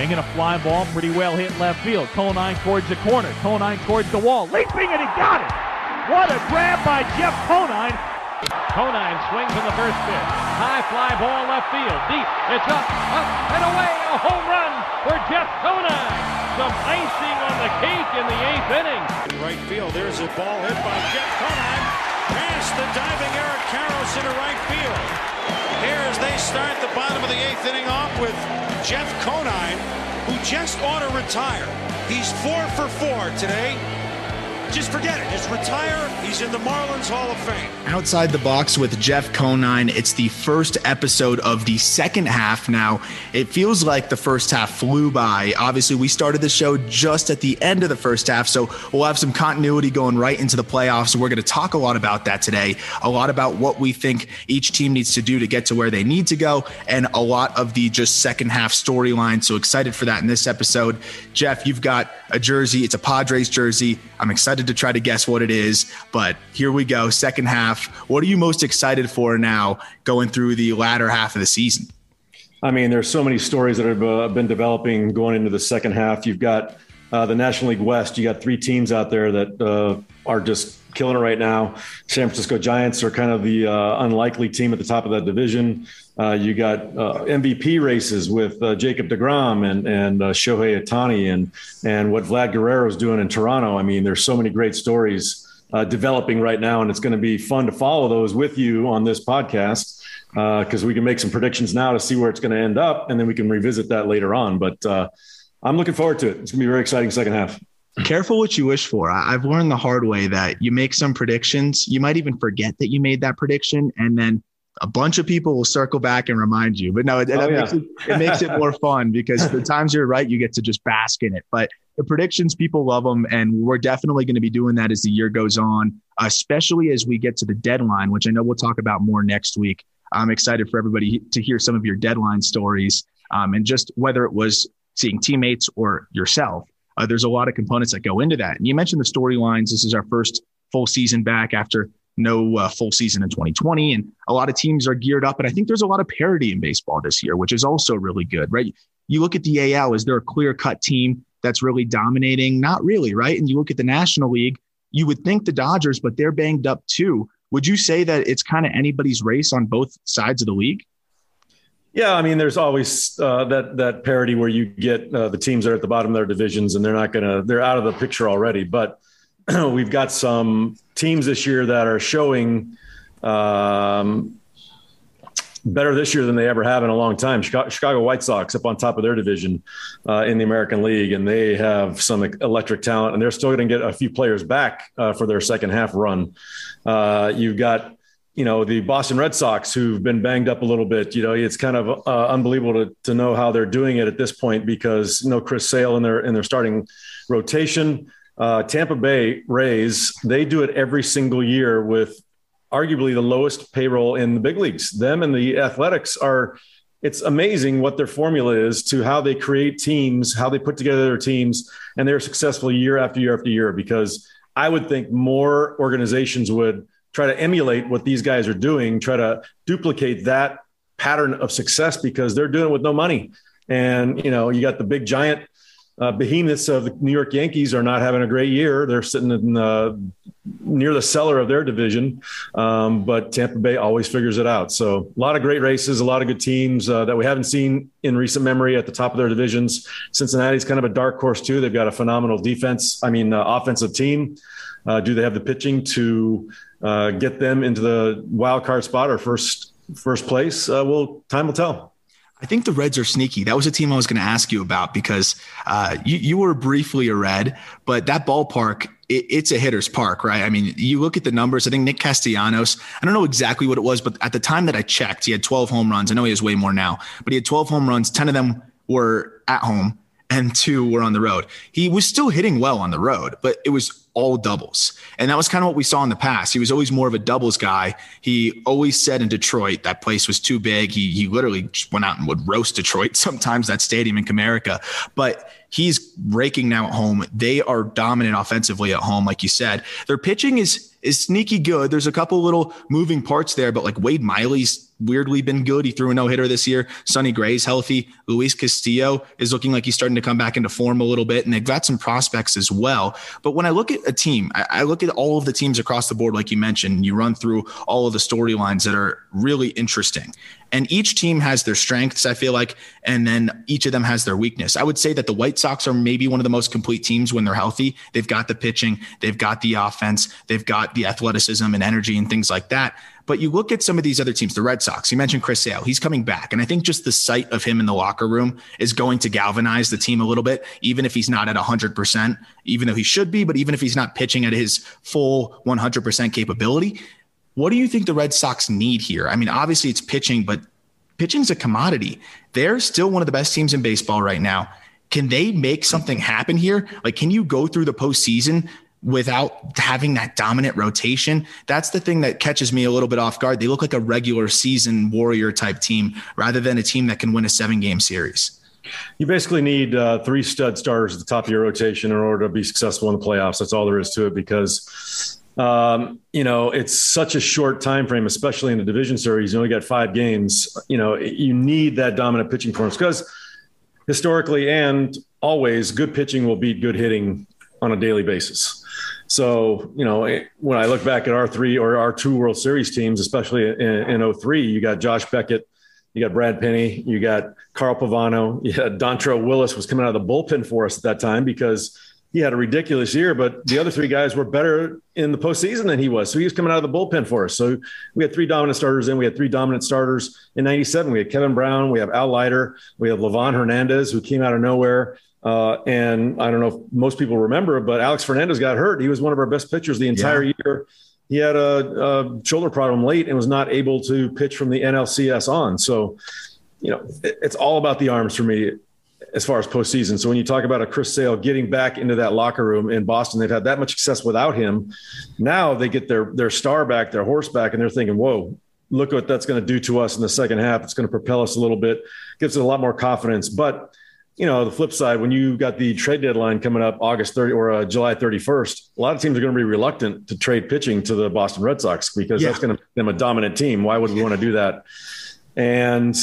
swing and a fly ball pretty well hit left field. Conine towards the corner. Conine towards the wall. Leaping and he got it. What a grab by Jeff Conine. Conine swings in the first pitch. High fly ball left field. Deep. It's up, up, and away. A home run for Jeff Conine. Some icing on the cake in the eighth inning. In right field, there's a ball hit by Jeff Conine. Past the diving Eric Karros into right field. Here as they start the bottom of the eighth inning off with Jeff Conine, who just ought to retire. He's four for four today. Just forget it. Just retire. He's in the Marlins Hall of Fame. Outside the Box with Jeff Conine. It's the first episode of the second half now. It feels like the first half flew by. Obviously, we started the show just at the end of the first half, so we'll have some continuity going right into the playoffs. We're going to talk a lot about that today, a lot about what we think each team needs to do to get to where they need to go, and a lot of the just second half storyline. So excited for that in this episode. Jeff, you've got a jersey, it's a Padres jersey. I'm excited to try to guess what it is, but here we go. Second half. What are you most excited for now going through the latter half of the season? I mean, there's so many stories that have uh, been developing going into the second half. You've got uh, the National League West. You got three teams out there that uh, are just killing it right now. San Francisco Giants are kind of the uh, unlikely team at the top of that division. Uh, you got uh, MVP races with uh, Jacob Degrom and and uh, Shohei Ohtani and and what Vlad Guerrero is doing in Toronto. I mean, there's so many great stories uh, developing right now, and it's going to be fun to follow those with you on this podcast because we can make some predictions now to see where it's going to end up, and then we can revisit that later on. But I'm looking forward to it. It's going to be a very exciting second half. Careful what you wish for. I've learned the hard way that you make some predictions, you might even forget that you made that prediction, and then a bunch of people will circle back and remind you. But no, it, oh, yeah. makes, it, it makes it more fun because the times you're right, you get to just bask in it. But the predictions, people love them, and we're definitely going to be doing that as the year goes on, especially as we get to the deadline, which I know we'll talk about more next week. I'm excited for everybody to hear some of your deadline stories um, and just whether it was seeing teammates or yourself. Uh, there's a lot of components that go into that. And you mentioned the storylines. This is our first full season back after no uh, full season in 2020. And a lot of teams are geared up. And I think there's a lot of parity in baseball this year, which is also really good, right? You look at the AL, is there a clear cut team that's really dominating? Not really, right? And you look at the National League, you would think the Dodgers, but they're banged up too. Would you say that it's kind of anybody's race on both sides of the league? Yeah, I mean, there's always uh, that that parity where you get uh, the teams that are at the bottom of their divisions, and they're not gonna they're out of the picture already. But we've got some teams this year that are showing um, better this year than they ever have in a long time. Chicago White Sox up on top of their division uh, in the American League, and they have some electric talent, and they're still going to get a few players back uh, for their second half run. Uh, you've got you know the Boston Red Sox who've been banged up a little bit. You know, it's kind of uh, unbelievable to, to know how they're doing it at this point because you know Chris Sale in their in their starting rotation. Uh, Tampa Bay Rays, they do it every single year with arguably the lowest payroll in the big leagues. Them and the Athletics are. It's amazing what their formula is to how they create teams, how they put together their teams, and they're successful year after year after year. Because I would think more organizations would try to emulate what these guys are doing, try to duplicate that pattern of success because they're doing it with no money. And you know, you got the big giant uh, behemoths of the New York Yankees are not having a great year. They're sitting in the, near the cellar of their division, um, but Tampa Bay always figures it out. So a lot of great races, a lot of good teams uh, that we haven't seen in recent memory at the top of their divisions. Cincinnati's kind of a dark horse too. They've got a phenomenal defense. I mean, uh, offensive team. Uh, do they have the pitching to uh, get them into the wild card spot or first first place? Uh, well, time will tell. I think the Reds are sneaky. That was a team I was going to ask you about because uh, you, you were briefly a Red, but that ballpark, it, it's a hitter's park, right? I mean, you look at the numbers. I think Nick Castellanos, I don't know exactly what it was, but at the time that I checked, he had 12 home runs. I know he has way more now, but he had 12 home runs. 10 of them were at home and two were on the road. He was still hitting well on the road, but it was all doubles. And that was kind of what we saw in the past. He was always more of a doubles guy. He always said in Detroit that place was too big. He, he literally went out and would roast Detroit sometimes, that stadium in Comerica. But he's raking now at home. They are dominant offensively at home, like you said. Their pitching is is sneaky good. There's a couple little moving parts there, but like Wade Miley's weirdly been good. He threw a no hitter this year. Sonny Gray's healthy. Luis Castillo is looking like he's starting to come back into form a little bit, and they've got some prospects as well. But when I look at a team, I, I look at all of the teams across the board, like you mentioned, you run through all of the storylines that are really interesting. And each team has their strengths, I feel like, and then each of them has their weakness. I would say that the White Sox are maybe one of the most complete teams when they're healthy. They've got the pitching, they've got the offense, they've got the athleticism and energy and things like that. But you look at some of these other teams, the Red Sox, you mentioned Chris Sale, he's coming back. And I think just the sight of him in the locker room is going to galvanize the team a little bit, even if he's not at 100%, even though he should be, but even if he's not pitching at his full 100% capability. What do you think the Red Sox need here? I mean, obviously it's pitching, but pitching's a commodity. They're still one of the best teams in baseball right now. Can they make something happen here? Like, can you go through the postseason without having that dominant rotation. That's the thing that catches me a little bit off guard. They look like a regular season warrior type team rather than a team that can win a seven game series. You basically need uh, three stud starters at the top of your rotation in order to be successful in the playoffs. That's all there is to it because um, you know, it's such a short time frame, especially in the division series. You only got five games. You know, you need that dominant pitching performance because historically and always, good pitching will beat good hitting on a daily basis. So, you know, when I look back at our three or our two World Series teams, especially in, in 03, you got Josh Beckett, you got Brad Penny, you got Carl Pavano, you had Dontrelle Willis was coming out of the bullpen for us at that time because he had a ridiculous year, but the other three guys were better in the postseason than he was. So he was coming out of the bullpen for us. So we had three dominant starters and we had three dominant starters in 97. We had Kevin Brown, we have Al Leiter, we have Livan Hernandez, who came out of nowhere. Uh, and I don't know if most people remember, but Alex Fernandez got hurt. He was one of our best pitchers the entire yeah. year. He had a, a, shoulder problem late and was not able to pitch from the NLCS on. So, you know, it, it's all about the arms for me as far as postseason. So when you talk about a Chris Sale getting back into that locker room in Boston, they've had that much success without him. Now they get their their star back, their horse back, and they're thinking, "Whoa, look what that's going to do to us in the second half. It's going to propel us a little bit, gives it a lot more confidence." But you know, the flip side, when you got the trade deadline coming up August 30 or uh, July 31st, a lot of teams are going to be reluctant to trade pitching to the Boston Red Sox because yeah. that's going to make them a dominant team. Why would we want to do that? And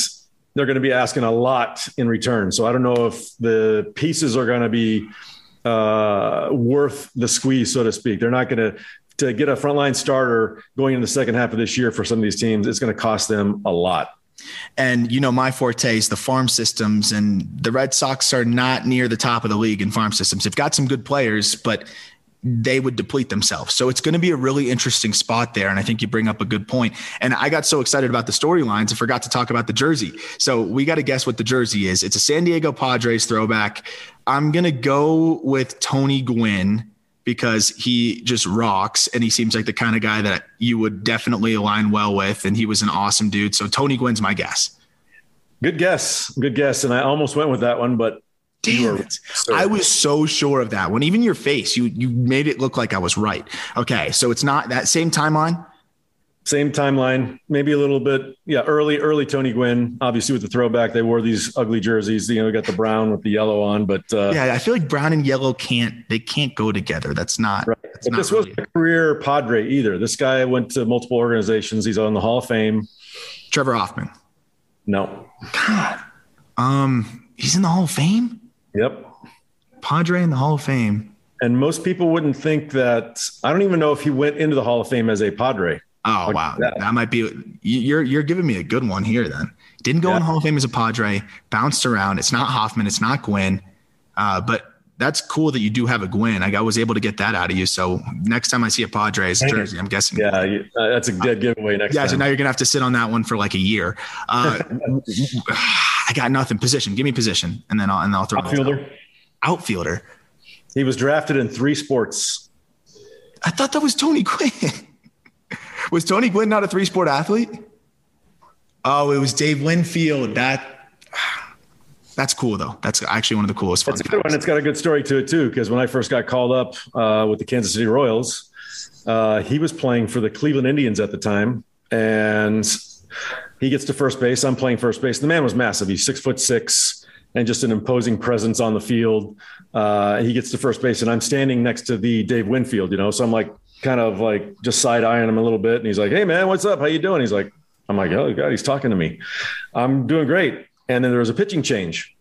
they're going to be asking a lot in return. So I don't know if the pieces are going to be uh, worth the squeeze, so to speak. They're not going to to get a frontline starter going in the second half of this year for some of these teams. It's going to cost them a lot. And you know, my forte is the farm systems, and the Red Sox are not near the top of the league in farm systems. They've got some good players, but they would deplete themselves. So it's going to be a really interesting spot there. And I think you bring up a good point. And I got so excited about the storylines, I forgot to talk about the jersey. So we got to guess what the jersey is. It's a San Diego Padres throwback. I'm going to go with Tony Gwynn because he just rocks and he seems like the kind of guy that you would definitely align well with. And he was an awesome dude. So Tony Gwynn's my guess. Good guess. Good guess. And I almost went with that one, but Damn it. So I was so sure of that one. Even your face, you you made it look like I was right. Okay. So it's not that same timeline same timeline, maybe a little bit, yeah, early, early Tony Gwynn. Obviously, with the throwback, they wore these ugly jerseys. You know, we got the brown with the yellow on, but uh, yeah, I feel like brown and yellow can't they can't go together. That's not. Right. That's but not this really wasn't a career Padre either. This guy went to multiple organizations. He's on the Hall of Fame. Trevor Hoffman. No. God. Um, he's in the Hall of Fame. Yep. Padre in the Hall of Fame. And most people wouldn't think that. I don't even know if he went into the Hall of Fame as a Padre. Oh wow, that. might be you're you're giving me a good one here. Then didn't go yeah. in Hall of Fame as a Padre, bounced around. It's not Hoffman, it's not Gwynn, uh, but that's cool that you do have a Gwynn. Like I was able to get that out of you. So next time I see a Padres jersey, I'm guessing. Yeah, uh, that's a dead giveaway. Next. Yeah, time. so now you're gonna have to sit on that one for like a year. Uh, I got nothing. Position. Give me position, and then I'll and I'll throw outfielder. Outfielder. He was drafted in three sports. I thought that was Tony Gwynn. Was Tony Gwynn not a three sport athlete? Oh, it was Dave Winfield. That that's cool though. That's actually one of the coolest. It's a good one. It's got a good story to it too. Because when I first got called up uh, with the Kansas City Royals, uh, he was playing for the Cleveland Indians at the time, and he gets to first base. I'm playing first base. The man was massive. He's six foot six and just an imposing presence on the field. Uh, he gets to first base, and I'm standing next to the Dave Winfield. You know, so I'm like kind of like just side eyeing him a little bit. And he's like, Hey man, what's up? How you doing? He's like, I'm like, oh God, he's talking to me. I'm doing great. And then there was a pitching change.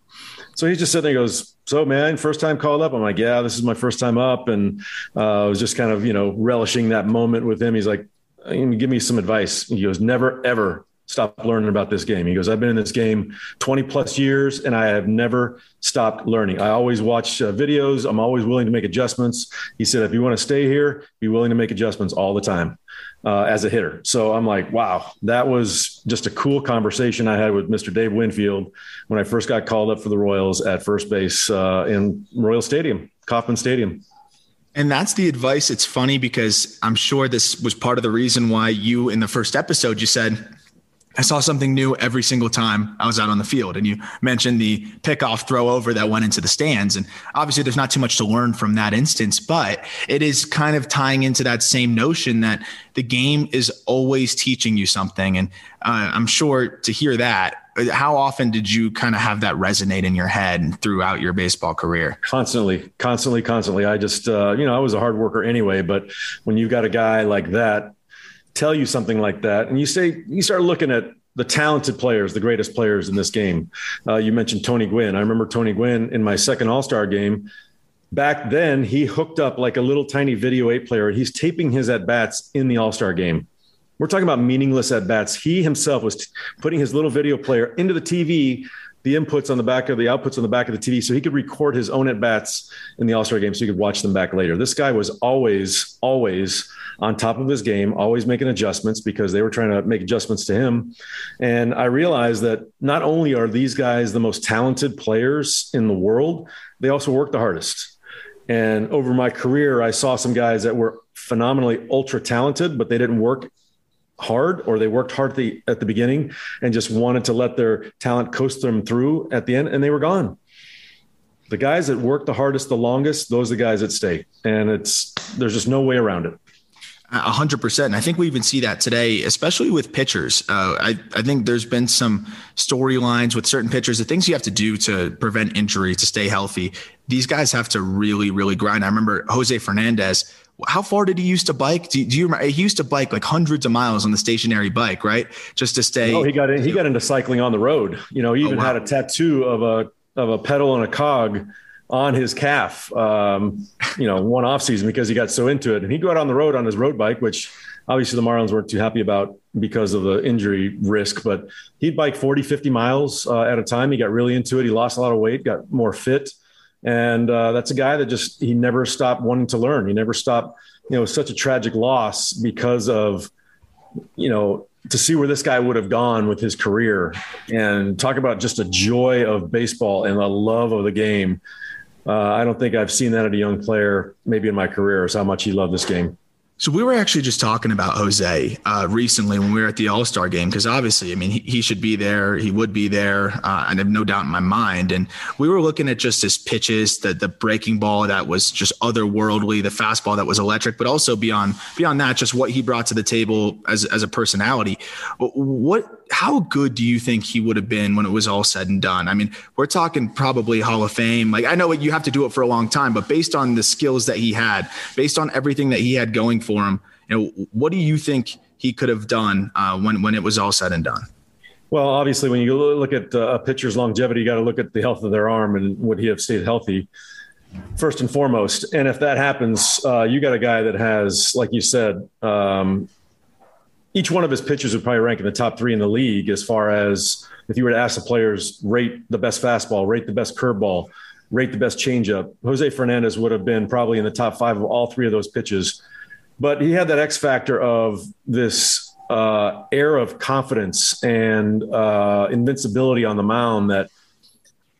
So he's just sitting there, he goes, So, man, first time called up? I'm like, Yeah, this is my first time up. And uh, I was just kind of, you know, relishing that moment with him. He's like, Give me some advice. He goes, Never, ever stop learning about this game. He goes, I've been in this game 20 plus years and I have never stopped learning. I always watch uh, videos. I'm always willing to make adjustments. He said, if you want to stay here, be willing to make adjustments all the time uh, as a hitter. So I'm like, wow, that was just a cool conversation I had with Mr. Dave Winfield when I first got called up for the Royals at first base uh, in Royal Stadium, Kauffman Stadium. And that's the advice. It's funny because I'm sure this was part of the reason why you, in the first episode, you said, I saw something new every single time I was out on the field. And you mentioned the pickoff throw over that went into the stands. And obviously, there's not too much to learn from that instance, but it is kind of tying into that same notion that the game is always teaching you something. And uh, I'm sure to hear that, how often did you kind of have that resonate in your head throughout your baseball career? Constantly, constantly, constantly. I just, uh, you know, I was a hard worker anyway, but when you've got a guy like that tell you something like that, and you say you start looking at the talented players, the greatest players in this game. Uh, you mentioned Tony Gwynn. I remember Tony Gwynn in my second All Star game. Back then, he hooked up like a little tiny video eight player. and He's taping his at bats in the All Star game. We're talking about meaningless at bats. He himself was t- putting his little video player into the TV, the inputs on the back of the outputs on the back of the TV, so he could record his own at bats in the All Star game, so he could watch them back later. This guy was always, always on top of his game, always making adjustments because they were trying to make adjustments to him. And I realized that not only are these guys the most talented players in the world, they also work the hardest. And over my career, I saw some guys that were phenomenally ultra talented, but they didn't work hard or they worked hard at the, at the beginning and just wanted to let their talent coast them through at the end and they were gone. The guys that work the hardest the longest those are the guys that stay and it's there's just no way around it hundred percent. And I think we even see that today, especially with pitchers. Uh, I, I think there's been some storylines with certain pitchers, the things you have to do to prevent injury, to stay healthy. These guys have to really, really grind. I remember Jose Fernandez. How far did he used to bike? Do, do you remember? He used to bike like hundreds of miles on the stationary bike, right? Just to stay. Oh, he got in, he got into cycling on the road. You know, he oh, even oh, wow. had a tattoo of a of a pedal and a cog on his calf, um, you know, one off season because he got so into it. And he'd go out on the road on his road bike, which obviously the Marlins weren't too happy about because of the injury risk, but he'd bike 40, 50 miles uh, at a time. He got really into it. He lost a lot of weight, got more fit. And uh, that's a guy that just, he never stopped wanting to learn. He never stopped, you know, such a tragic loss because of, you know, to see where this guy would have gone with his career and talk about just a joy of baseball and a love of the game uh, I don't think I've seen that at a young player, maybe in my career, is how much he loved this game. So we were actually just talking about Jose uh, recently when we were at the All Star game because obviously, I mean, he, he, should be there. He would be there. Uh, I have no doubt in my mind. And we were looking at just his pitches, the the breaking ball that was just otherworldly, the fastball that was electric, but also beyond beyond that, just what he brought to the table as as a personality. What how good do you think he would have been when it was all said and done? I mean, we're talking probably Hall of Fame. Like I know you have to do it for a long time, but based on the skills that he had, based on everything that he had going for him, you know, what do you think he could have done uh, when when it was all said and done? Well, obviously, when you look at uh, a pitcher's longevity, you got to look at the health of their arm and would he have stayed healthy first and foremost. And if that happens, uh, you got a guy that has, like you said, um, each one of his pitchers would probably rank in the top three in the league as far as if you were to ask the players rate the best fastball, rate the best curveball, rate the best changeup. Jose Fernandez would have been probably in the top five of all three of those pitches. But he had that X factor of this uh, air of confidence and uh, invincibility on the mound that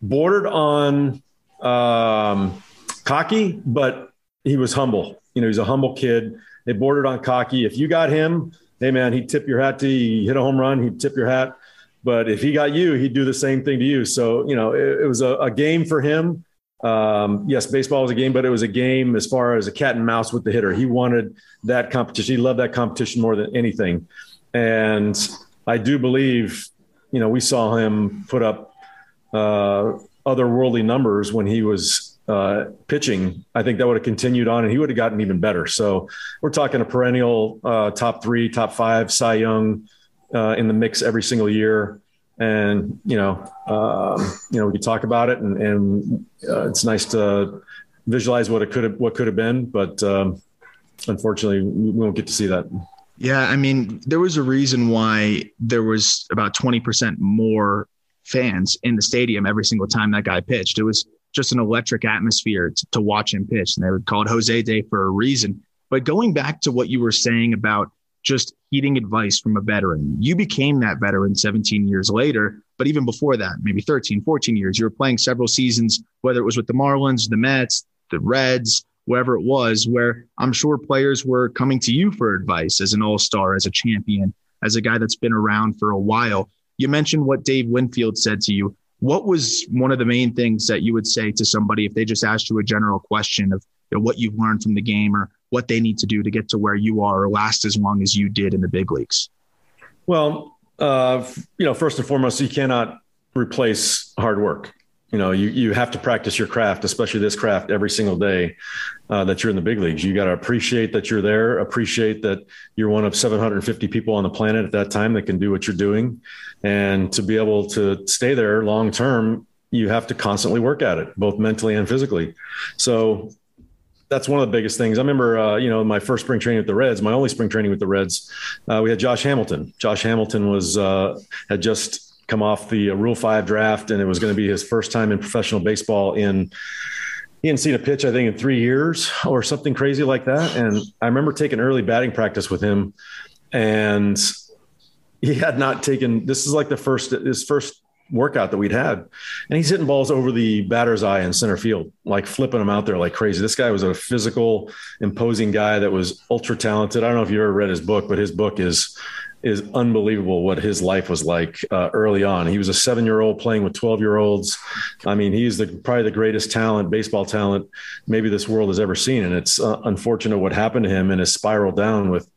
bordered on um, cocky, but he was humble. You know, he's a humble kid. They bordered on cocky. If you got him, hey man, he'd tip your hat to you. Hit a home run, he'd tip your hat. But if he got you, he'd do the same thing to you. So, you know, it, it was a, a, game for him. Um, yes, baseball was a game, but it was a game as far as a cat and mouse with the hitter. He wanted that competition. He loved that competition more than anything. And I do believe, you know, we saw him put up uh, otherworldly numbers when he was uh, pitching, I think that would have continued on and he would have gotten even better. So we're talking a perennial uh, top three, top five Cy Young uh, in the mix every single year. And you know, um, you know, we could talk about it, and, and uh, it's nice to visualize what it could have what could have been, but um, unfortunately, we won't get to see that. Yeah, I mean, there was a reason why there was about 20% more fans in the stadium every single time that guy pitched. It was just an electric atmosphere to, to watch him pitch. And they would call it Jose Day for a reason. But going back to what you were saying about just heeding advice from a veteran, you became that veteran 17 years later. But even before that, maybe 13, 14 years, you were playing several seasons, whether it was with the Marlins, the Mets, the Reds, wherever it was, where I'm sure players were coming to you for advice as an all star, as a champion, as a guy that's been around for a while. You mentioned what Dave Winfield said to you. What was one of the main things that you would say to somebody if they just asked you a general question of you know, what you've learned from the game or what they need to do to get to where you are or last as long as you did in the big leagues? Well, uh, you know, first and foremost, you cannot replace hard work you know you, you have to practice your craft especially this craft every single day uh, that you're in the big leagues you got to appreciate that you're there appreciate that you're one of 750 people on the planet at that time that can do what you're doing and to be able to stay there long term you have to constantly work at it both mentally and physically so that's one of the biggest things. I remember, uh, you know, my first spring training with the Reds, my only spring training with the Reds, uh, we had Josh Hamilton. Josh Hamilton was uh, had just come off the uh, Rule Five draft, and it was going to be his first time in professional baseball in. He hadn't seen a pitch, I think, in three years or something crazy like that. And I remember taking early batting practice with him, and he had not taken. This is like the first his first workout that we'd had. And he's hitting balls over the batter's eye in center field, like flipping them out there like crazy. This guy was a physical, imposing guy that was ultra talented. I don't know if you ever read his book, but his book is is unbelievable what his life was like uh, early on. He was a seven year old playing with 12 year olds. I mean, he's the, probably the greatest talent, baseball talent, maybe this world has ever seen. And it's uh, unfortunate what happened to him and his spiral down with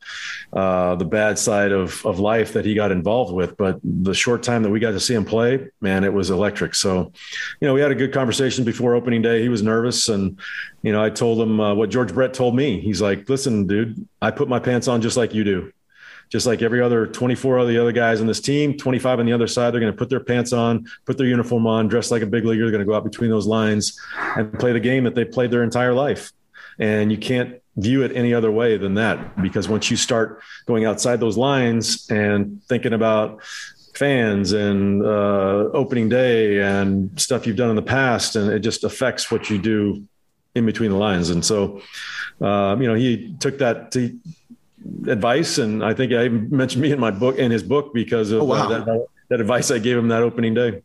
uh, the bad side of, of life that he got involved with. But the short time that we got to see him play, man, it was electric. So, you know, we had a good conversation before opening day. He was nervous. And, you know, I told him uh, what George Brett told me. He's like, listen, dude, I put my pants on just like you do just like every other 24 of the other guys on this team, 25 on the other side, they're going to put their pants on, put their uniform on, dress like a big leaguer. They're going to go out between those lines and play the game that they played their entire life. And you can't view it any other way than that because once you start going outside those lines and thinking about fans and uh, opening day and stuff you've done in the past, and it just affects what you do in between the lines. And so, uh, you know, he took that to advice, and I think I mentioned me in my book in his book because of oh, wow. uh, that, that advice I gave him that opening day.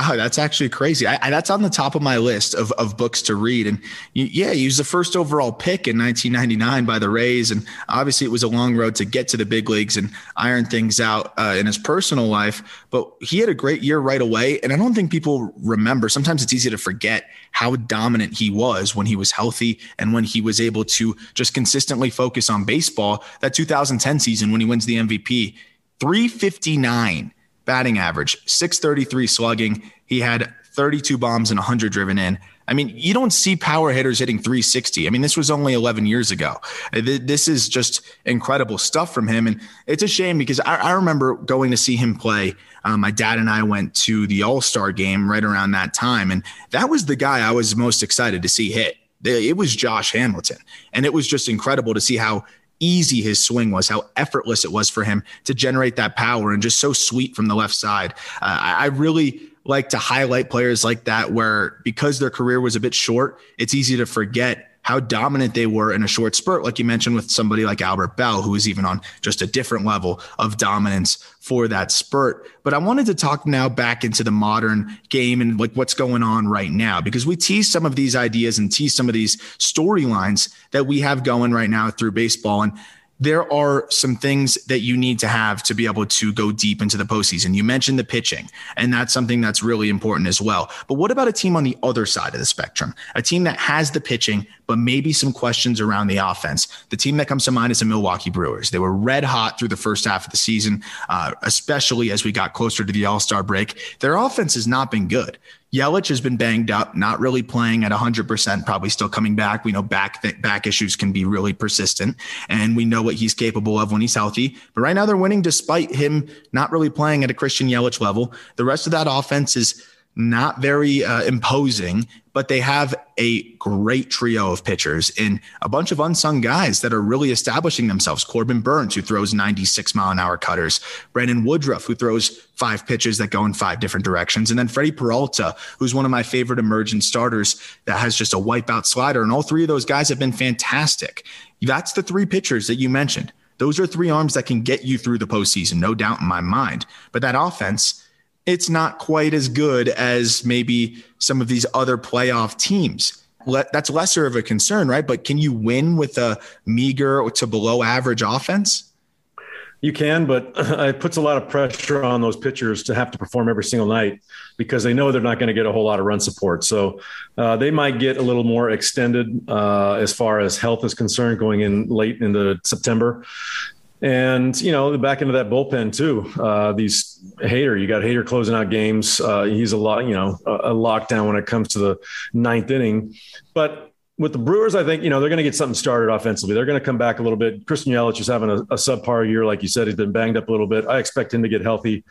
Oh, that's actually crazy. I, I, that's on the top of my list of, of books to read. And you, yeah, he was the first overall pick in 1999 by the Rays. And obviously, it was a long road to get to the big leagues and iron things out uh, in his personal life. But he had a great year right away. And I don't think people remember. Sometimes it's easy to forget how dominant he was when he was healthy and when he was able to just consistently focus on baseball. That 2010 season when he wins the MVP, 359 batting average, 633 slugging. He had 32 bombs and 100 driven in. I mean, you don't see power hitters hitting 360. I mean, this was only 11 years ago. This is just incredible stuff from him. And it's a shame because I, I remember going to see him play. Um, my dad and I went to the All Star game right around that time. And that was the guy I was most excited to see hit. It was Josh Hamilton. And it was just incredible to see how easy his swing was, how effortless it was for him to generate that power and just so sweet from the left side. Uh, I really like to highlight players like that where because their career was a bit short, it's easy to forget how dominant they were in a short spurt, like you mentioned with somebody like Albert Belle, who was even on just a different level of dominance for that spurt. But I wanted to talk now back into the modern game and like what's going on right now, because we tease some of these ideas and tease some of these storylines that we have going right now through baseball. And there are some things that you need to have to be able to go deep into the postseason. You mentioned the pitching, and that's something that's really important as well. But what about a team on the other side of the spectrum? A team that has the pitching, but maybe some questions around the offense. The team that comes to mind is the Milwaukee Brewers. They were red hot through the first half of the season, uh, especially as we got closer to the All Star break. Their offense has not been good. Yelich has been banged up, not really playing at 100%, probably still coming back. We know back th- back issues can be really persistent, and we know what he's capable of when he's healthy. But right now they're winning despite him not really playing at a Christian Yelich level. The rest of that offense is not very uh, imposing, but they have a great trio of pitchers and a bunch of unsung guys that are really establishing themselves. Corbin Burnes, who throws 96 mile an hour cutters, Brandon Woodruff, who throws five pitches that go in five different directions, and then Freddie Peralta, who's one of my favorite emergent starters that has just a wipeout slider. And all three of those guys have been fantastic. That's the three pitchers that you mentioned. Those are three arms that can get you through the postseason, no doubt in my mind. But that offense, it's not quite as good as maybe some of these other playoff teams. That's lesser of a concern, right? But can you win with a meager to below average offense? You can, but it puts a lot of pressure on those pitchers to have to perform every single night because they know they're not going to get a whole lot of run support. So uh, they might get a little more extended uh, as far as health is concerned going in late into September. And you know, the back into that bullpen too. Uh, these Hader, you got Hader closing out games. Uh, he's a lot, you know, a, a, lockdown when it comes to the ninth inning. But with the Brewers, I think you know they're going to get something started offensively. They're going to come back a little bit. Christian Yelich is having a, a subpar year, like you said. He's been banged up a little bit. I expect him to get healthy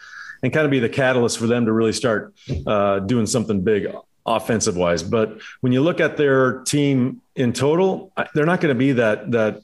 and kind of be the catalyst for them to really start uh, doing something big offensive wise. But when you look at their team in total, they're not going to be that that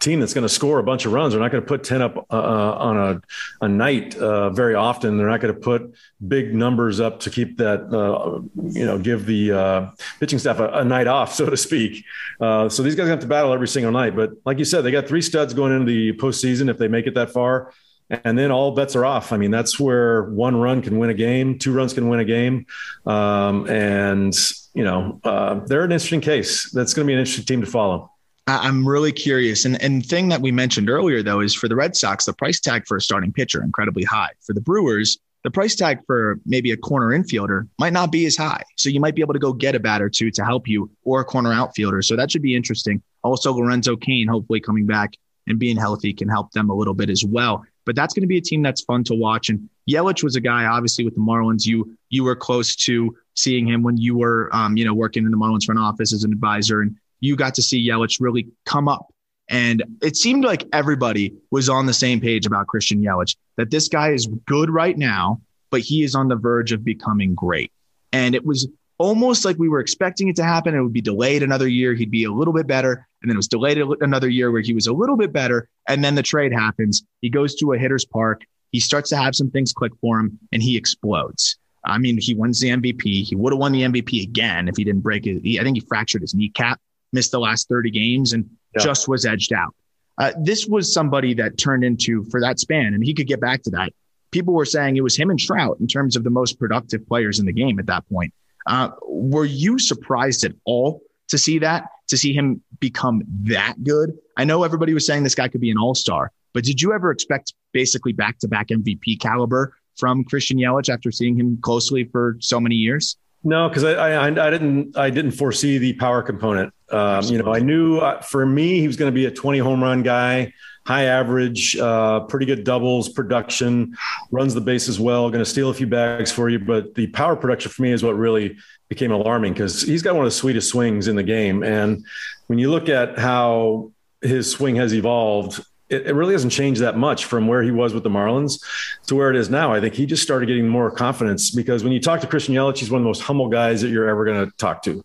team that's going to score a bunch of runs. They're not going to put 10 up uh, uh, on a, a night uh, very often. They're not going to put big numbers up to keep that, uh, you know, give the uh, pitching staff a, a, night off, so to speak. Uh, so these guys have to battle every single night. But like you said, they got three studs going into the postseason if they make it that far. And then all bets are off. I mean, that's where one run can win a game, two runs can win a game. Um, and, you know, they're an interesting case. That's going to be an interesting team to follow. I'm really curious. And and thing that we mentioned earlier though is for the Red Sox, the price tag for a starting pitcher incredibly high. For the Brewers, the price tag for maybe a corner infielder might not be as high. So you might be able to go get a bat or two to help you or a corner outfielder. So that should be interesting. Also, Lorenzo Cain, hopefully coming back and being healthy can help them a little bit as well. But that's going to be a team that's fun to watch. And Yelich was a guy, obviously, with the Marlins. You you were close to seeing him when you were, um, you know, working in the Marlins front office as an advisor. And you got to see Yelich really come up. And it seemed like everybody was on the same page about Christian Yelich, that this guy is good right now, but he is on the verge of becoming great. And it was almost like we were expecting it to happen. It would be delayed another year. He'd be a little bit better. And then it was delayed another year where he was a little bit better. And then the trade happens. He goes to a hitter's park. He starts to have some things click for him and he explodes. I mean, he wins the MVP. He would have won the MVP again if he didn't break it. I think he fractured his kneecap missed the last 30 games and yeah. just was edged out. Uh, this was somebody that turned into for that span, and he could get back to that. People were saying it was him and Trout in terms of the most productive players in the game at that point. Uh, were you surprised at all to see that, to see him become that good? I know everybody was saying this guy could be an all star, but did you ever expect basically back to back MVP caliber from Christian Yelich after seeing him closely for so many years? No, because I, I, I didn't I didn't foresee the power component. Um, you know, I knew uh, for me he was going to be a 20 home run guy, high average, uh, pretty good doubles production, runs the bases well, going to steal a few bags for you. But the power production for me is what really became alarming because he's got one of the sweetest swings in the game. And when you look at how his swing has evolved it, it, really hasn't changed that much from where he was with the Marlins to where it is now. I think he just started getting more confidence because when you talk to Christian Yelich, he's one of the most humble guys that you're ever going to talk to.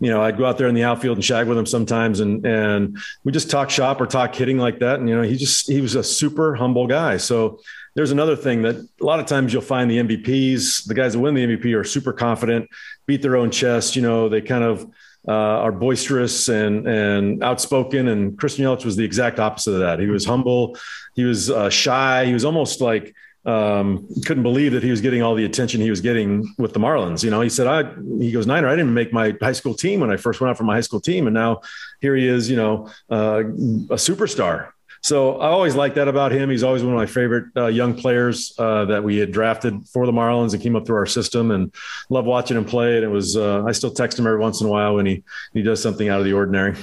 You know, I'd go out there in the outfield and shag with him sometimes, and and we just talk shop or talk hitting like that. And you know, he just he was a super humble guy. So there's another thing that a lot of times you'll find the MVPs, the guys that win the MVP, are super confident, beat their own chest. You know, they kind of uh, are boisterous and and outspoken. And Christian Yelich was the exact opposite of that. He was humble. He was uh, shy. He was almost like um, couldn't believe that he was getting all the attention he was getting with the Marlins. You know, he said, "I," he goes, "Niner, I didn't make my high school team when I first went out for my high school team, and now here he is, you know, uh, a superstar." So I always like that about him. He's always one of my favorite uh, young players uh, that we had drafted for the Marlins and came up through our system and love watching him play. And it was, uh, I still text him every once in a while when he, he does something out of the ordinary.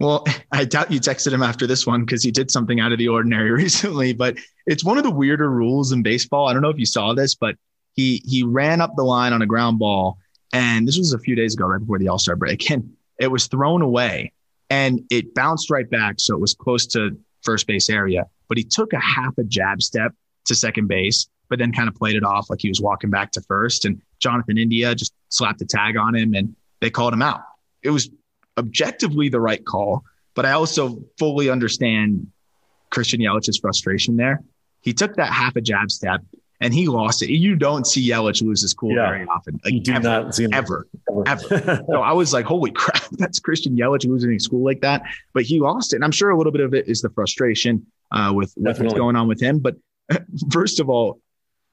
Well, I doubt you texted him after this one because he did something out of the ordinary recently, but it's one of the weirder rules in baseball. I don't know if you saw this, but he he ran up the line on a ground ball and this was a few days ago, right before the All Star break, and it was thrown away, and it bounced right back, so it was close to first base area. But he took a half a jab step to second base, but then kind of played it off like he was walking back to first. And Jonathan India just slapped a tag on him, and they called him out. It was objectively the right call, but I also fully understand Christian Yelich's frustration there. He took that half a jab step and he lost it. You don't see Yelich lose his cool yeah. very often. Like, you do ever, not see him ever, ever. ever. so I was like, holy crap, that's Christian Yelich losing his cool like that. But he lost it. And I'm sure a little bit of it is the frustration uh, with, with what's going on with him. But first of all,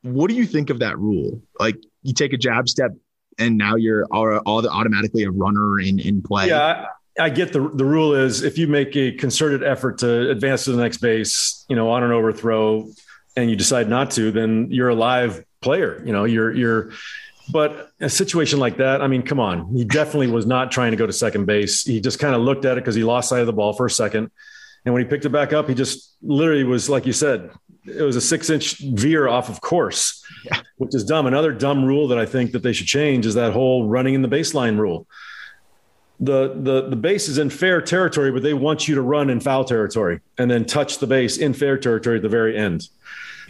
what do you think of that rule? Like you take a jab step and now you're all, all the, automatically a runner in, in play. Yeah. I, I get the the rule is if you make a concerted effort to advance to the next base, you know, on an overthrow, and you decide not to, then you're a live player. You know, you're you're. But a situation like that, I mean, come on. He definitely was not trying to go to second base. He just kind of looked at it because he lost sight of the ball for a second. And when he picked it back up, he just literally was, like you said, it was a six inch veer off of course, yeah. which is dumb. Another dumb rule that I think that they should change is that whole running in the baseline rule. The, the, the base is in fair territory, but they want you to run in foul territory and then touch the base in fair territory at the very end.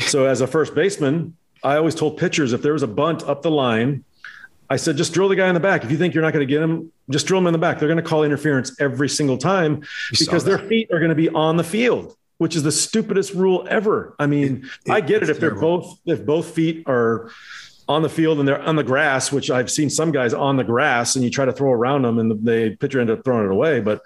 So as a first baseman, I always told pitchers if there was a bunt up the line, I said, just drill the guy in the back. If you think you're not going to get him, just drill him in the back. They're going to call interference every single time because their feet are going to be on the field, which is the stupidest rule ever. I mean, it, it, I get it if terrible. they're both if both feet are on the field and they're on the grass, which I've seen some guys on the grass and you try to throw around them and the pitcher end up throwing it away. But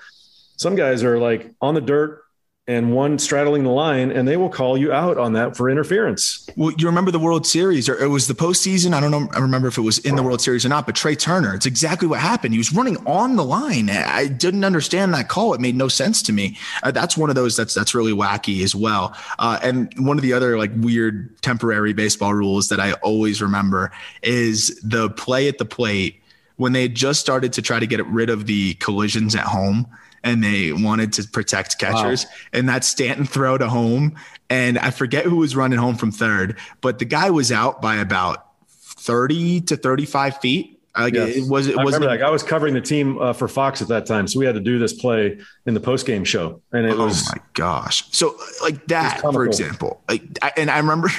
some guys are like on the dirt and one straddling the line, and they will call you out on that for interference. Well, you remember the World Series, or it was the postseason. I don't know. I remember if it was in the World Series or not. But Trea Turner, it's exactly what happened. He was running on the line. I didn't understand that call. It made no sense to me. Uh, that's one of those that's that's really wacky as well. Uh, and one of the other like weird temporary baseball rules that I always remember is the play at the plate when they just started to try to get rid of the collisions at home and they wanted to protect catchers. Wow. And that Stanton throw to home. And I forget who was running home from third, but the guy was out by about 30 to 35 feet. Like yes. it was. It I was. Like I was covering the team uh, for Fox at that time, so we had to do this play in the post game show, and it oh was. Oh my gosh! So like that, for example, like, I, and I remember,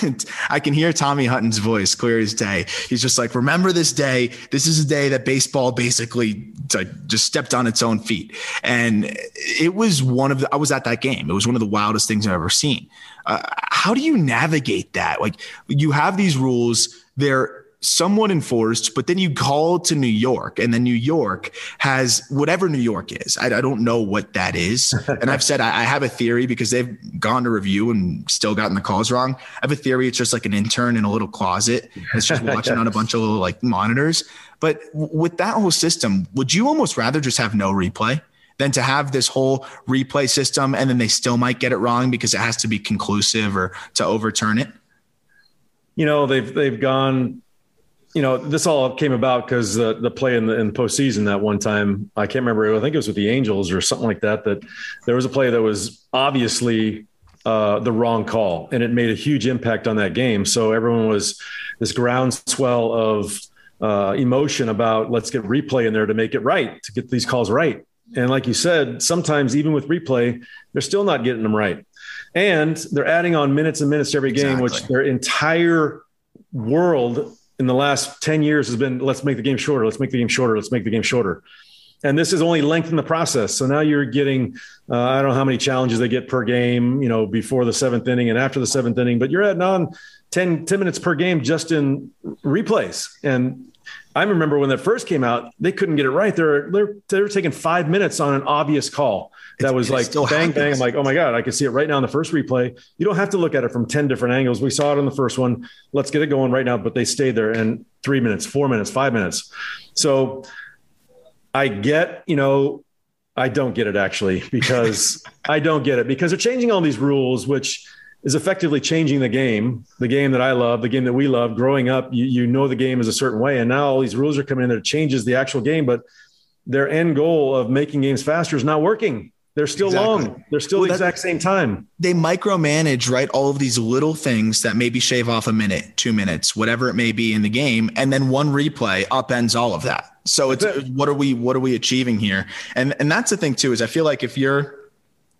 I can hear Tommy Hutton's voice clear as day. He's just like, "Remember this day. This is a day that baseball basically like, just stepped on its own feet." And it was one of the. I was at that game. It was one of the wildest things I've ever seen. Uh, how do you navigate that? Like you have these rules. They're somewhat enforced, but then you call to New York, and then New York has whatever New York is. I, I don't know what that is. and I've said I, I, have a theory because they've gone to review and still gotten the calls wrong. I have a theory it's just like an intern in a little closet that's just watching on a bunch of little like monitors. But with that whole system, would you almost rather just have no replay? Than to have this whole replay system and then they still might get it wrong because it has to be conclusive or to overturn it? You know, they've they've gone you know, this all came about because the, the play in the, in the postseason that one time, I can't remember, I think it was with the Angels or something like that, that there was a play that was obviously uh, the wrong call and it made a huge impact on that game. So everyone was this groundswell of uh, emotion about let's get replay in there to make it right, to get these calls right. And like you said, sometimes even with replay, they're still not getting them right. And they're adding on minutes and minutes to every game, exactly. which their entire world in the last 10 years has been let's make the game shorter, let's make the game shorter, let's make the game shorter. And this has only lengthened the process. So now you're getting, uh, I don't know how many challenges they get per game, you know, before the seventh inning and after the seventh inning, but you're adding on 10, 10 minutes per game just in replays. And I remember when that first came out, they couldn't get it right. They're, they're, they're taking five minutes on an obvious call that was like bang happens. bang. I'm like, oh my god, I can see it right now in the first replay. You don't have to look at it from ten different angles. We saw it on the first one. Let's get it going right now. But they stayed there and three minutes, four minutes, five minutes. So I get, you know, I don't get it actually because I don't get it because they're changing all these rules, which is effectively changing the game, the game that I love, the game that we love. Growing up, you, you know the game is a certain way, and now all these rules are coming in that changes the actual game, but their end goal of making games faster is not working They're still exactly. long. They're still well, the exact same time. They micromanage, right? All of these little things that maybe shave off a minute, two minutes, whatever it may be in the game, and then one replay upends all of that. So it's what are we what are we achieving here? And and that's the thing too is I feel like if you're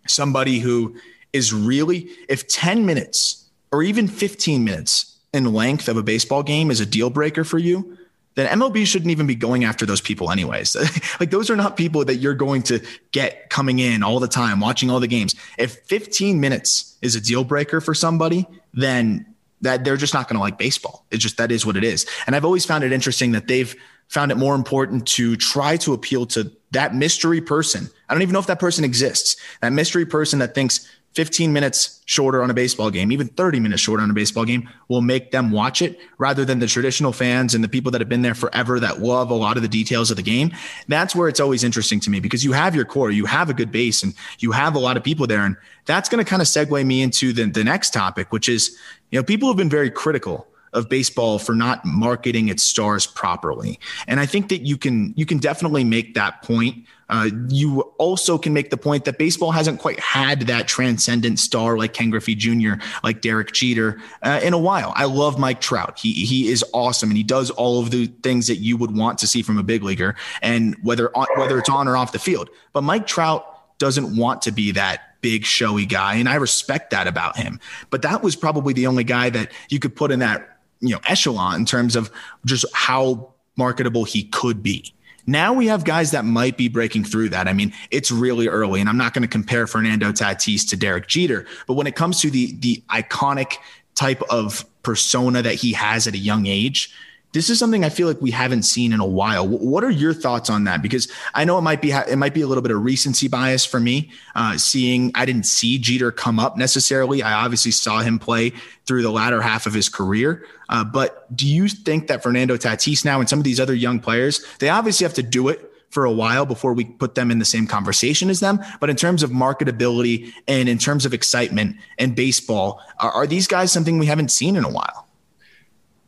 somebody who is really if 10 minutes or even 15 minutes in length of a baseball game is a deal breaker for you, then MLB shouldn't even be going after those people anyways. like those are not people that you're going to get coming in all the time, watching all the games. If 15 minutes is a deal breaker for somebody, then that they're just not going to like baseball. It's just that is what it is. And I've always found it interesting that they've found it more important to try to appeal to that mystery person. I don't even know if that person exists. That mystery person that thinks 15 minutes shorter on a baseball game, even 30 minutes shorter on a baseball game, will make them watch it rather than the traditional fans and the people that have been there forever that love a lot of the details of the game. That's where it's always interesting to me because you have your core, you have a good base, and you have a lot of people there. And that's going to kind of segue me into the, the next topic, which is, you know, people have been very critical of baseball for not marketing its stars properly. And I think that you can you can definitely make that point. Uh, you also can make the point that baseball hasn't quite had that transcendent star like Ken Griffey Jr., like Derek Jeter, uh, in a while. I love Mike Trout. He he is awesome, and he does all of the things that you would want to see from a big leaguer, and whether whether it's on or off the field. But Mike Trout doesn't want to be that big showy guy and I respect that about him. But that was probably the only guy that you could put in that you know echelon in terms of just how marketable he could be. Now we have guys that might be breaking through that. I mean, it's really early, and I'm not going to compare Fernando Tatis to Derek Jeter, but when it comes to the the iconic type of persona that he has at a young age, this is something I feel like we haven't seen in a while. What are your thoughts on that? Because I know it might be it might be a little bit of recency bias for me. Uh, seeing I didn't see Jeter come up necessarily. I obviously saw him play through the latter half of his career. Uh, but do you think that Fernando Tatis now and some of these other young players they obviously have to do it for a while before we put them in the same conversation as them. But in terms of marketability and in terms of excitement and baseball, are, are these guys something we haven't seen in a while?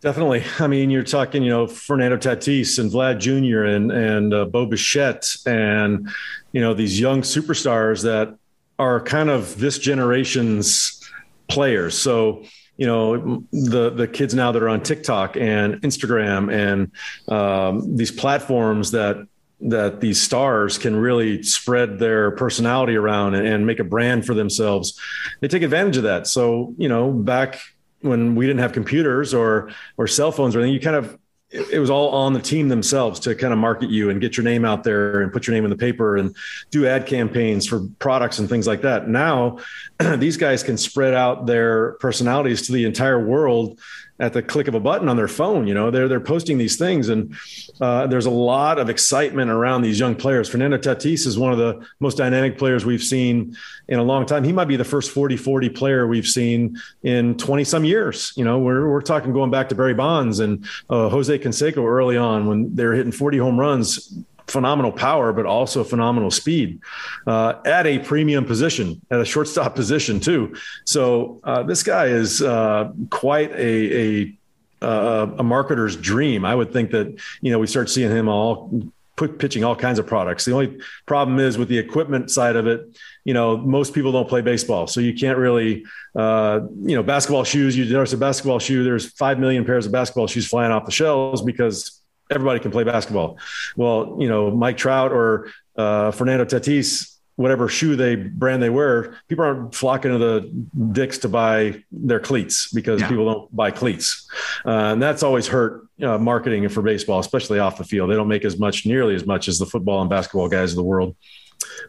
Definitely. I mean, you're talking, you know, Fernando Tatis and Vlad Jr. and and uh, Bo Bichette and you know these young superstars that are kind of this generation's players. So you know the the kids now that are on TikTok and Instagram and um, these platforms that that these stars can really spread their personality around and, and make a brand for themselves. They take advantage of that. So you know back when we didn't have computers or or cell phones or anything, you kind of it was all on the team themselves to kind of market you and get your name out there and put your name in the paper and do ad campaigns for products and things like that. Now, these guys can spread out their personalities to the entire world at the click of a button on their phone. You know, they're they're posting these things, and uh, there's a lot of excitement around these young players. Fernando Tatis is one of the most dynamic players we've seen in a long time. He might be the first 40-40 player we've seen in 20 some years. You know, we're we're talking going back to Barry Bonds and uh, Jose Canseco early on when they were hitting 40 home runs phenomenal power, but also phenomenal speed uh, at a premium position, at a shortstop position too. So uh, this guy is uh, quite a, a uh, a marketer's dream. I would think that you know we start seeing him all put pitching all kinds of products. The only problem is with the equipment side of it. You know, most people don't play baseball, so you can't really, uh, you know, basketball shoes. You notice a basketball shoe. There's five million pairs of basketball shoes flying off the shelves because everybody can play basketball. Well, you know, Mike Trout or uh, Fernando Tatis, whatever shoe they brand they wear, people aren't flocking to the dicks to buy their cleats because yeah. people don't buy cleats, uh, and that's always hurt uh, marketing for baseball, especially off the field. They don't make as much, nearly as much as the football and basketball guys of the world.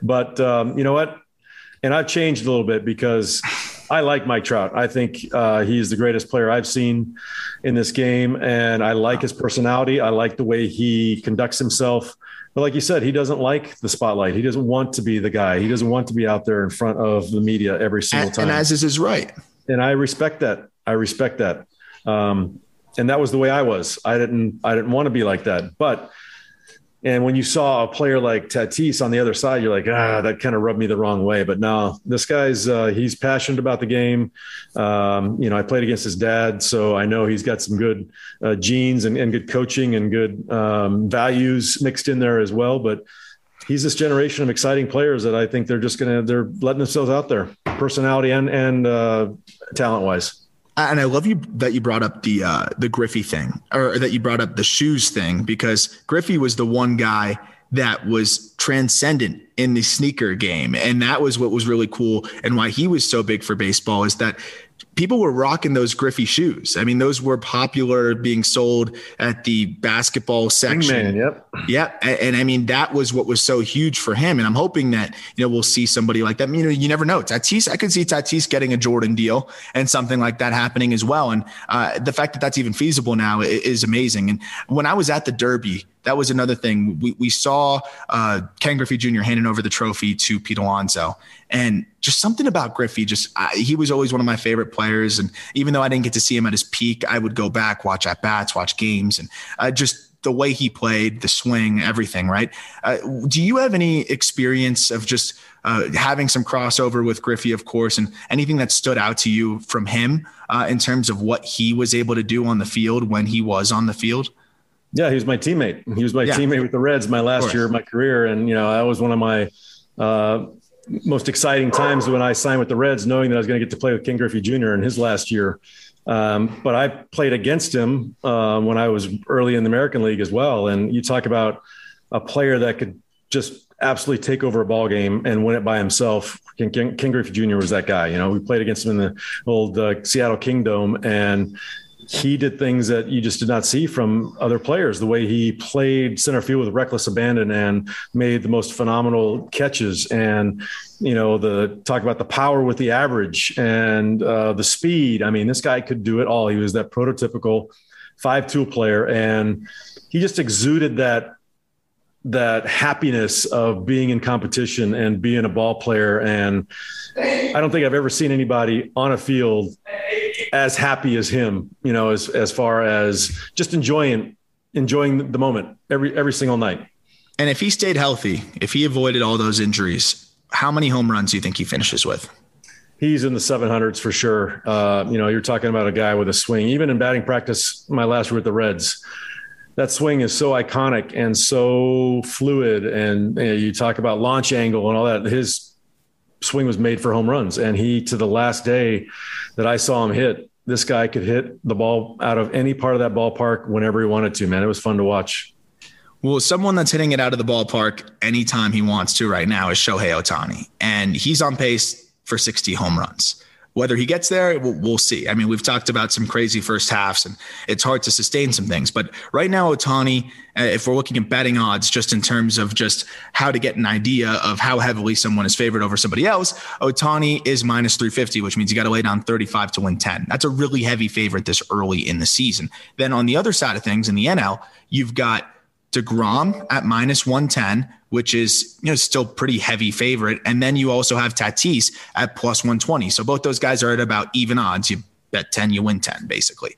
But um, you know what? And I've changed a little bit because I like Mike Trout. I think uh, he's the greatest player I've seen in this game, and I like his personality. I like the way he conducts himself. But like you said, he doesn't like the spotlight. He doesn't want to be the guy. He doesn't want to be out there in front of the media every single time. And as is his right. And I respect that. I respect that. Um, and that was the way I was. I didn't. I didn't want to be like that. But and when you saw a player like Tatis on the other side, you're like, ah, that kind of rubbed me the wrong way. But no, this guy's uh, he's passionate about the game. Um, you know, I played against his dad, so I know he's got some good uh, genes and, and, good coaching and good um, values mixed in there as well. But he's this generation of exciting players that I think they're just gonna they're letting themselves out there, personality and and uh, talent wise. And I love you that you brought up the uh, the Griffey thing, or that you brought up the shoes thing, because Griffey was the one guy that was transcendent in the sneaker game, and that was what was really cool, and why he was so big for baseball is that people were rocking those Griffey shoes. I mean, those were popular being sold at the basketball section. Man, yep. Yep. And, and, I mean, that was what was so huge for him. And I'm hoping that, you know, we'll see somebody like that. You know, you never know. Tatis, I could see Tatis getting a Jordan deal and something like that happening as well. And uh, the fact that that's even feasible now is amazing. And when I was at the Derby, that was another thing. We, we saw uh, Ken Griffey Jr. handing over the trophy to Pete Alonso. And just something about Griffey, just I, he was always one of my favorite players. And even though I didn't get to see him at his peak, I would go back, watch at bats, watch games, and uh, just the way he played, the swing, everything, right? Uh, do you have any experience of just uh, having some crossover with Griffey, of course, and anything that stood out to you from him uh, in terms of what he was able to do on the field when he was on the field? Yeah, he was my teammate. He was my yeah. teammate with the Reds my last of year of my career, and you know that was one of my uh, most exciting times when I signed with the Reds, knowing that I was going to get to play with Ken Griffey Jr. in his last year. Um, but I played against him uh, when I was early in the American League as well. And you talk about a player that could just absolutely take over a ball game and win it by himself. Ken, Ken, Ken Griffey Jr. was that guy. You know, we played against him in the old uh, Seattle Kingdome, and he did things that you just did not see from other players. The way he played center field with reckless abandon and made the most phenomenal catches, and you know the talk about the power with the average and uh, the speed. I mean, this guy could do it all. He was that prototypical five-tool player, and he just exuded that that happiness of being in competition and being a ball player. And I don't think I've ever seen anybody on a field as happy as him, you know, as, as far as just enjoying, enjoying the moment every, every single night. And if he stayed healthy, if he avoided all those injuries, how many home runs do you think he finishes with? He's in the 700s for sure. Uh, you know, you're talking about a guy with a swing. Even in batting practice, my last year with the Reds, that swing is so iconic and so fluid. And you, know, you talk about launch angle and all that. His swing was made for home runs. And he, to the last day that I saw him hit, this guy could hit the ball out of any part of that ballpark whenever he wanted to, man. It was fun to watch. Well, someone that's hitting it out of the ballpark anytime he wants to right now is Shohei Ohtani. And he's on pace for 60 home runs. Whether he gets there, we'll, we'll, see. I mean, we've talked about some crazy first halves, and it's hard to sustain some things. But right now, Ohtani, uh, if we're looking at betting odds, just in terms of just how to get an idea of how heavily someone is favored over somebody else, Ohtani is minus 350, which means you got to lay down 35 to win 10. That's a really heavy favorite this early in the season. Then on the other side of things, in the NL, you've got DeGrom at minus 110, which is you know still pretty heavy favorite. And then you also have Tatis at plus 120. So both those guys are at about even odds. You bet 10, you win 10, basically.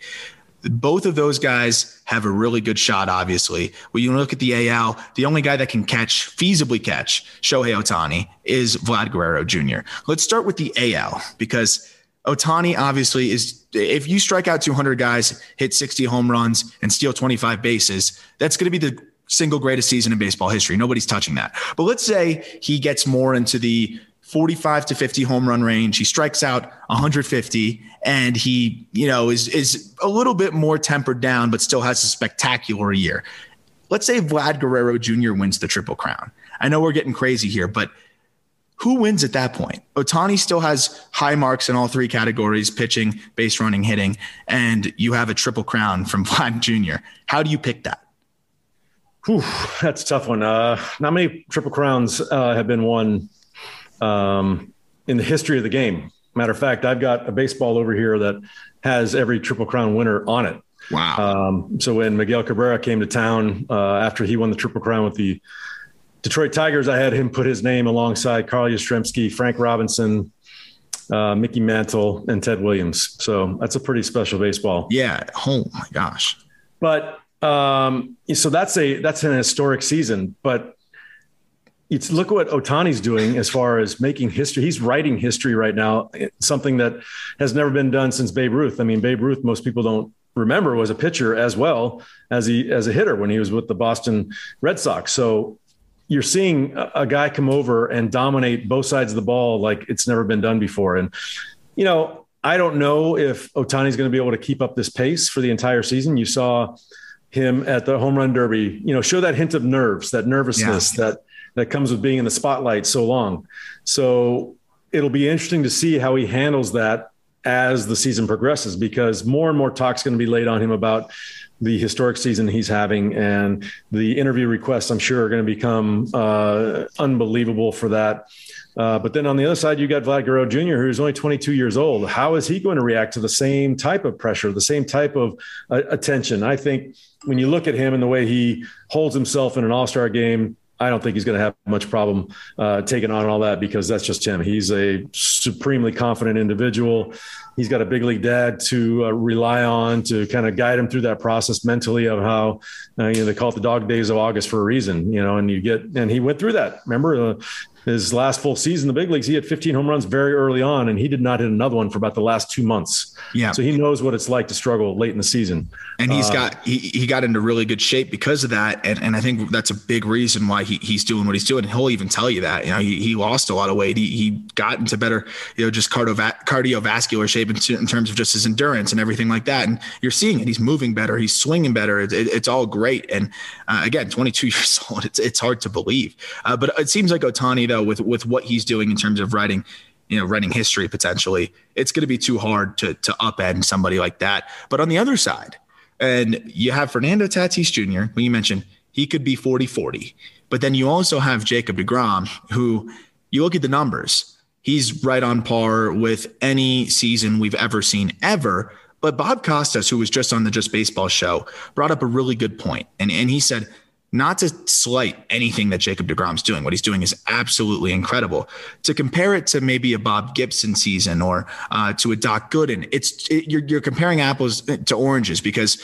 Both of those guys have a really good shot, obviously. When you look at the AL, the only guy that can catch, feasibly catch Shohei Ohtani is Vlad Guerrero Jr. Let's start with the AL because Ohtani obviously is if you strike out 200 guys, hit 60 home runs, and steal 25 bases, that's going to be the single greatest season in baseball history. Nobody's touching that. But let's say he gets more into the 45 to 50 home run range. He strikes out 150 and he, you know, is is a little bit more tempered down but still has a spectacular year. Let's say Vlad Guerrero Jr. wins the Triple Crown. I know we're getting crazy here, but who wins at that point? Ohtani still has high marks in all three categories pitching, base running, hitting, and you have a triple crown from Vlad Jr. How do you pick that? Whew, that's a tough one. Uh, not many triple crowns uh, have been won um, in the history of the game. Matter of fact, I've got a baseball over here that has every triple crown winner on it. Wow. Um, so when Miguel Cabrera came to town uh, after he won the triple crown with the Detroit Tigers, I had him put his name alongside Carl Yastrzemski, Frank Robinson, uh, Mickey Mantle, and Ted Williams. So that's a pretty special baseball. Yeah. Oh my gosh. But um, so that's a that's an historic season. But it's look what Ohtani's doing as far as making history. He's writing history right now, something that has never been done since Babe Ruth. I mean, Babe Ruth, most people don't remember was a pitcher as well as he as a hitter when he was with the Boston Red Sox. So you're seeing a, guy come over and dominate both sides of the ball like it's never been done before. And, you know, I don't know if Ohtani's going to be able to keep up this pace for the entire season. You saw him at the home run derby, you know, show that hint of nerves, that nervousness yeah. that that comes with being in the spotlight so long. So it'll be interesting to see how he handles that as the season progresses because more and more talk's going to be laid on him about the historic season he's having and the interview requests i'm sure are going to become uh, unbelievable for that uh, but then on the other side, you got Vlad Guerrero Jr., who's only 22 years old. How is he going to react to the same type of pressure, the same type of uh, attention? I think when you look at him and the way he holds himself in an all star game, I don't think he's going to have much problem uh, taking on all that because that's just him. He's a supremely confident individual. He's got a big league dad to uh, rely on to kind of guide him through that process mentally of how uh, you know they call it the dog days of August for a reason. You know, and you get and he went through that. Remember, uh, his last full season in the big leagues, he had 15 home runs very early on, and he did not hit another one for about the last two months. Yeah. So he knows what it's like to struggle late in the season. And he's uh, got he, he got into really good shape because of that. And, and I think that's a big reason why he, he's doing what he's doing. He'll even tell you that. You know, he, he lost a lot of weight. He, he got into better, you know, just cardiova- cardiovascular shape in, in, terms of just his endurance and everything like that. And you're seeing it. He's moving better. He's swinging better. It, it, it's all great. And uh, again, 22 years old. It's it's hard to believe. Uh, but it seems like Ohtani, though, with with what he's doing in terms of writing, you know, writing history potentially, it's going to be too hard to to upend somebody like that. But on the other side, and you have Fernando Tatis Jr., when you mentioned he could be 40 40. But then you also have Jacob DeGrom, who you look at the numbers, he's right on par with any season we've ever seen ever. But Bob Costas, who was just on the Just Baseball show, brought up a really good point. And, and he said, not to slight anything that Jacob DeGrom's doing. What he's doing is absolutely incredible. To compare it to maybe a Bob Gibson season or uh, to a Doc Gooden, it's it, you're, you're comparing apples to oranges because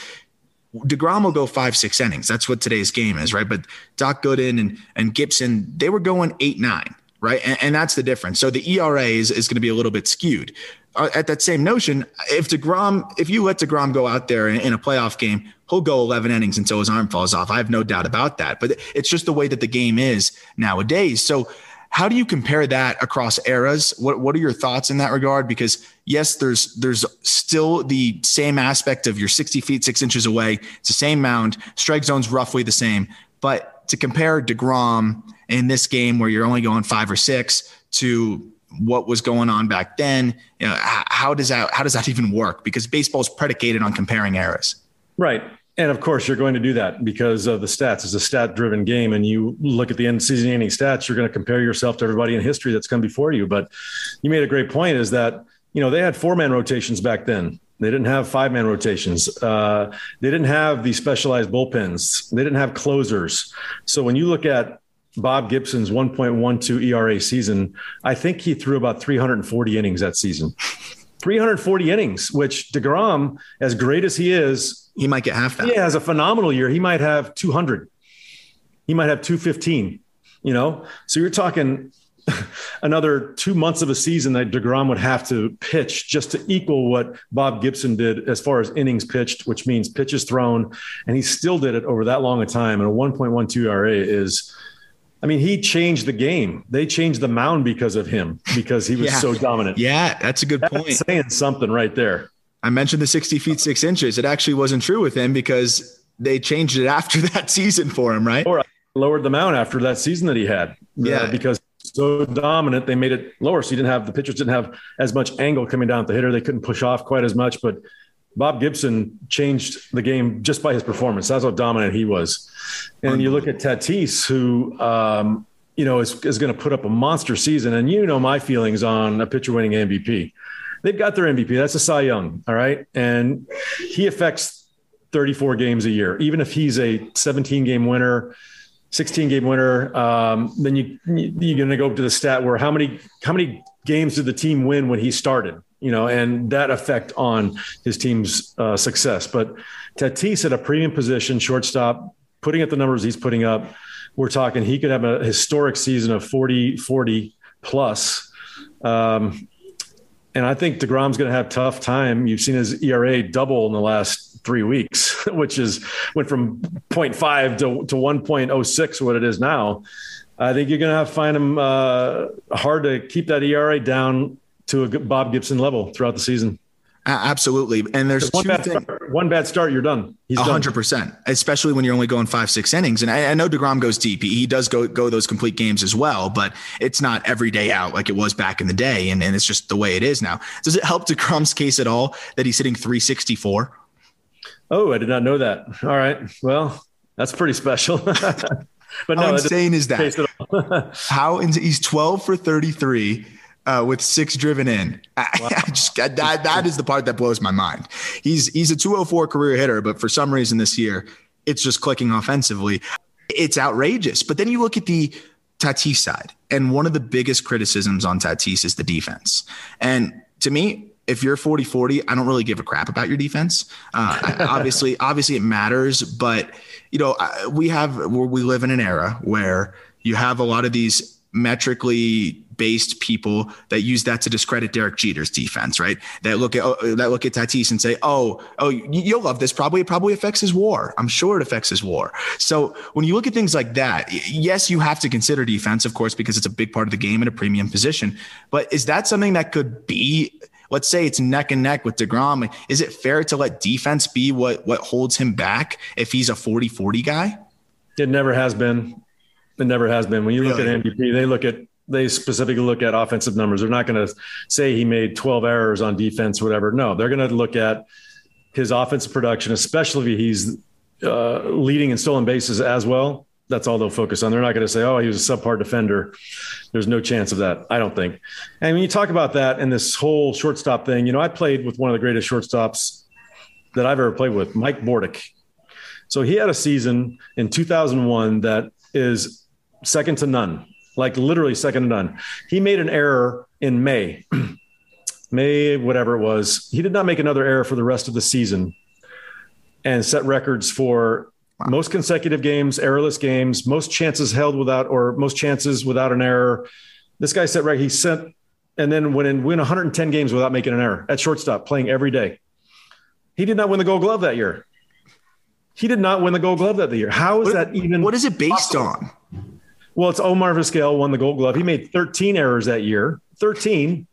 DeGrom will go five, six innings. That's what today's game is, right? But Doc Gooden and, and Gibson, they were going eight, nine, right? And, and that's the difference. So the ERA is, is going to be a little bit skewed. Uh, at that same notion, if DeGrom, if you let DeGrom go out there in, in, a playoff game, he'll go 11 innings until his arm falls off. I have no doubt about that. But it's just the way that the game is nowadays. So, how do you compare that across eras? What What are your thoughts in that regard? Because yes, there's there's still the same aspect of you're 60 feet six inches away. It's the same mound. Strike zone's roughly the same. But to compare Degrom in this game where you're only going five or six to what was going on back then. You know, how does that how does that even work? Because baseball is predicated on comparing eras. Right. And of course, you're going to do that because of the stats. It's a stat driven game. And you look at the end season ending stats, you're going to compare yourself to everybody in history that's come before you. But you made a great point is that, you know, they had four man rotations back then. They didn't have five man rotations. Uh, they didn't have the specialized bullpens. They didn't have closers. So when you look at Bob Gibson's 1.12 ERA season, I think he threw about 340 innings that season. 340 innings, which DeGrom, as great as he is, he might get half that. He has a phenomenal year. He might have 200. He might have 215, you know? So you're talking another two months of a season that DeGrom would have to pitch just to equal what Bob Gibson did as far as innings pitched, which means pitches thrown. And he still did it over that long a time. And a 1.12 ERA is I mean, he changed the game. They changed the mound because of him, because he was yeah. so dominant. Yeah, that's a good that's point. Saying something right there. I mentioned the 60 feet, six inches. It actually wasn't true with him because they changed it after that season for him, right? Or lowered the mound after that season that he had. Uh, yeah. Uh, because so dominant, they made it lower. So you didn't have the pitchers didn't have as much angle coming down at the hitter. They couldn't push off quite as much. But Bob Gibson changed the game just by his performance. That's how dominant he was. And you look at Tatis, who um, you know is, is going to put up a monster season. And you know my feelings on a pitcher winning MVP. They've got their MVP. That's a Cy Young, all right, and he affects 34 games a year. Even if he's a 17 game winner, 16 game winner, um, then you you're going to go to the stat where how many how many games did the team win when he started? You know, and that effect on his team's uh, success. But Tatis at a premium position, shortstop, putting up the numbers he's putting up, we're talking he could have a historic season of 40, 40 plus. Um, and I think DeGrom's going to have tough time. You've seen his ERA double in the last three weeks, which is went from 0.5 to, to 1.06, what it is now. I think you're going to have to find him uh, hard to keep that ERA down to a Bob Gibson level throughout the season. Absolutely. And there's one bad, start, one bad start, you're done. He's 100%, done. especially when you're only going five, six innings. And I, I know DeGrom goes deep. He, he, does go, go those complete games as well, but it's not every day out like it was back in the day. And, and it's just the way it is now. Does it help DeGrom's case at all that he's hitting 364? Oh, I did not know that. All right. Well, that's pretty special. but no, how insane is that? how he's 12 for 33 uh, with six driven in. Wow. I, just, that, that is the part that blows my mind. He's he's a 204 career hitter, but for some reason this year, it's just clicking offensively. It's outrageous. But then you look at the Tatis side, and one of the biggest criticisms on Tatis is the defense. And to me, if you're 40 40, I don't really give a crap about your defense. Uh, obviously, obviously it matters, but you know, we have we live in an era where you have a lot of these metrically based people that use that to discredit Derek Jeter's defense, right? That look at oh, that look at Tatis and say, "Oh, oh, you'll love this. Probably it probably affects his WAR. I'm sure it affects his WAR." So when you look at things like that, yes, you have to consider defense, of course, because it's a big part of the game and a premium position. But is that something that could be? Let's say it's neck and neck with DeGrom. Is it fair to let defense be what what holds him back if he's a 40-40 guy? It never has been. It never has been. When you really? look at MVP, they look at they specifically look at offensive numbers. They're not going to say he made 12 errors on defense, whatever. No, they're going to look at his offensive production, especially if he's uh, leading in stolen bases as well. That's all they'll focus on. They're not going to say, oh, he was a subpar defender. There's no chance of that. I don't think. And when you talk about that and this whole shortstop thing, you know, I played with one of the greatest shortstops that I've ever played with, Mike Bordick. So he had a season in 2001 that is second to none like literally second to none. He made an error in May, May, whatever it was. He did not make another error for the rest of the season and set records for wow. most consecutive games, errorless games, most chances held without, or most chances without an error. This guy set right. He sent, and then went and win 110 games without making an error at shortstop, playing every day. He did not win the Gold Glove that year. He did not win the Gold Glove that year. How is what, that even? What is it based possible? on? Well, it's Omar Vizquel won the Gold Glove. He made 13 errors that year. 13.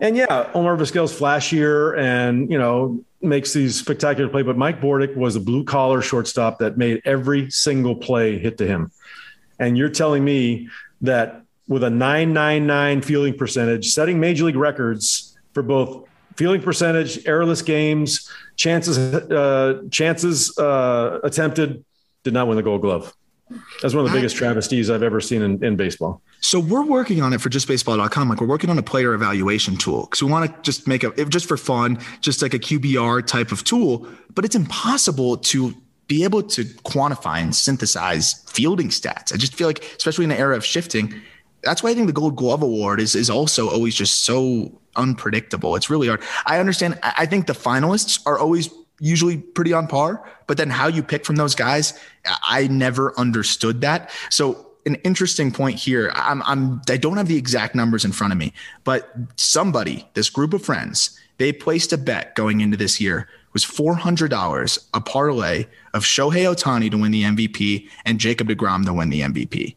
And yeah, Omar Vizquel's flashier and you know makes these spectacular plays. But Mike Bordick was a blue collar shortstop that made every single play hit to him. And you're telling me that with a 999 fielding percentage, setting major league records for both fielding percentage, errorless games, chances uh, chances uh, attempted, did not win the Gold Glove. That's one of the biggest travesties I've ever seen in, in baseball. So we're working on it for justbaseball.com. Like we're working on a player evaluation tool because we want to just make a just for fun, just like a QBR type of tool. But it's impossible to be able to quantify and synthesize fielding stats. I just feel like, especially in the era of shifting, that's why I think the Gold Glove Award is is also always just so unpredictable. It's really hard. I understand. I think the finalists are always usually pretty on par. But then how you pick from those guys, I never understood that. So an interesting point here. I'm, I'm I don't have the exact numbers in front of me, but somebody, this group of friends, they placed a bet going into this year was $400 a parlay of Shohei Ohtani to win the MVP and Jacob DeGrom to win the MVP.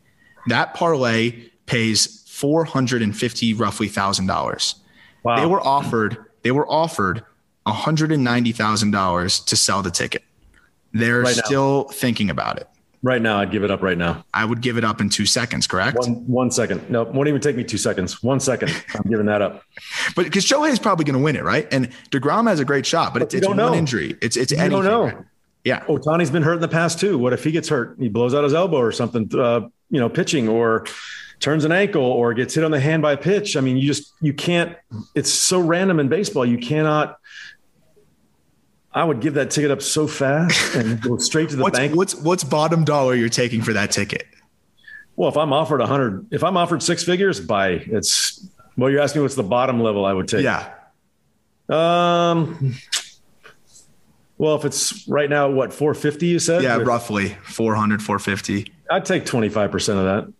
That parlay pays 450 roughly thousand dollars. Wow. They were offered they were offered $190,000 to sell the ticket. They're right still thinking about it. Right now, I'd give it up right now. I would give it up in two seconds, correct? One, one second. No, won't even take me two seconds. One second. I'm giving that up. But because Shohei's probably going to win it, right? And DeGrom has a great shot, but, but it's, it's one know. injury. It's it's you anything. don't know. Yeah. Ohtani's been hurt in the past too. What if he gets hurt? He blows out his elbow or something, uh, you know, pitching or turns an ankle or gets hit on the hand by a pitch. I mean, you just, you can't, it's so random in baseball. You cannot I would give that ticket up so fast and go straight to the what's, bank. What's what's bottom dollar you're taking for that ticket? Well, if I'm offered a hundred, if I'm offered six figures, buy. It's well, you're asking what's the bottom level I would take. Yeah. Um. Well, if it's right now, what 450 you said? Yeah, or, roughly 400, 450. I'd take 25% of that.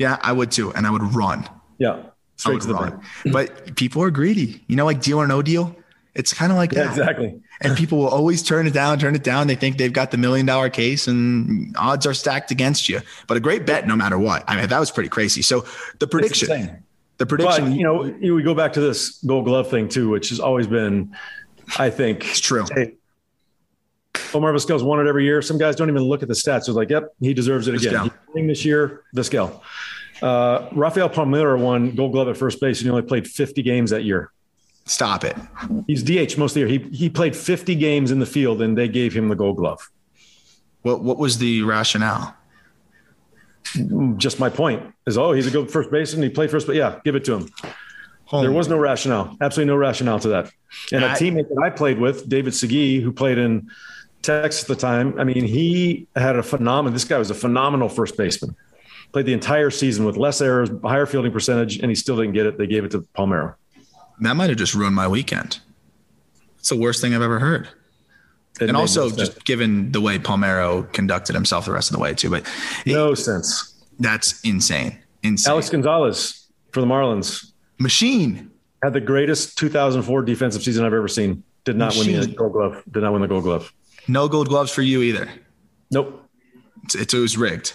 Yeah, I would too, and I would run. Yeah. straight to the bank. But people are greedy. You know, like deal or no deal. It's kind of like yeah, that. Exactly. And people will always turn it down, turn it down. They think they've got the million dollar case and odds are stacked against you. But a great bet no matter what. I mean, that was pretty crazy. So the prediction. The prediction. But, you know, we go back to this gold glove thing too, which has always been, I think. It's true. Hey, Omar Vizquel's won it every year. Some guys don't even look at the stats. They're like, yep, he deserves it again. This year, Vizquel. Uh, Rafael Palmeiro won gold glove at first base and he only played 50 games that year. Stop it. He's DH most of the year. He, he played 50 games in the field and they gave him the gold glove. What, what was the rationale? Just my point is, oh, he's a good first baseman. He played first, but yeah, give it to him. Home. There was no rationale, absolutely no rationale to that. And I, a teammate that I played with, David Segui, who played in Texas at the time. I mean, he had a phenomenal. This guy was a phenomenal first baseman. Played the entire season with less errors, higher fielding percentage, and he still didn't get it. They gave it to Palmeiro. That might have just ruined my weekend. It's the worst thing I've ever heard. It and also, just given the way Palmeiro conducted himself the rest of the way too, but no it, sense. That's insane. Insane. Alex Gonzalez for the Marlins. Machine had the greatest 2004 defensive season I've ever seen. Did not Machine. win the Gold Glove. Did not win the Gold Glove. No gold gloves for you either. Nope. It's, it's, it was rigged.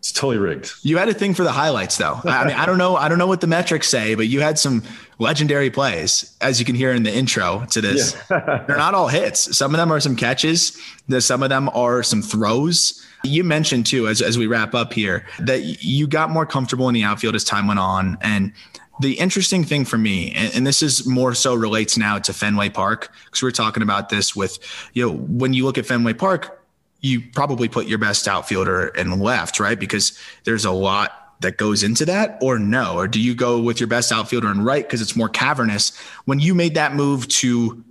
It's totally rigged. You had a thing for the highlights, though. I mean, I don't know. I don't know what the metrics say, but you had some legendary plays, as you can hear in the intro to this. Yeah. They're not all hits. Some of them are some catches. Some of them are some throws. You mentioned too, as as we wrap up here, that you got more comfortable in the outfield as time went on, and the interesting thing for me, and, and, this is more so relates now to Fenway Park, because we are talking about this with, you know, when you look at Fenway Park, you probably put your best outfielder in left, right? Because there's a lot that goes into that, or no? Or do you go with your best outfielder in right because it's more cavernous? When you made that move to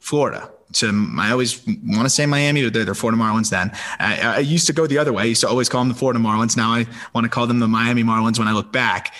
Florida, to I always want to say Miami, but they're, they're Florida Marlins then. I, I used to go the other way. I used to always call them the Florida Marlins. Now I want to call them the Miami Marlins when I look back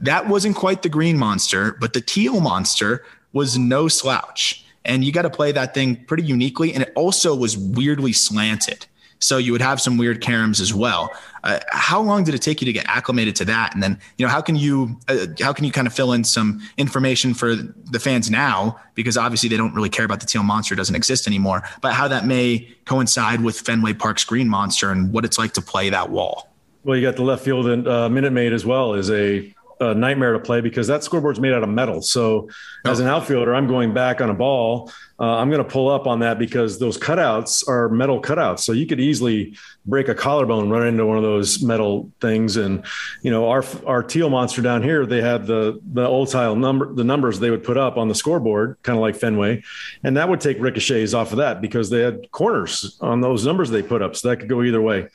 that wasn't quite the green monster, but the teal monster was no slouch. And you got to play that thing pretty uniquely. And it also was weirdly slanted. So you would have some weird caroms as well. Uh, how long did it take you to get acclimated to that? And then, you know, how can you uh, how can you kind of fill in some information for the fans now because obviously they don't really care about the teal monster doesn't exist anymore, but how that may coincide with Fenway Park's green monster and what it's like to play that wall. Well, you got the left field and uh, Minute Maid as well is a a nightmare to play because that scoreboard's made out of metal. So oh. as an outfielder, I'm going back on a ball. Uh, I'm going to pull up on that because those cutouts are metal cutouts. So you could easily break a collarbone, run into one of those metal things. And, you know, our, our teal monster down here, they had the, the old style number, the numbers they would put up on the scoreboard, kind of like Fenway. And that would take ricochets off of that because they had corners on those numbers they put up. So that could go either way.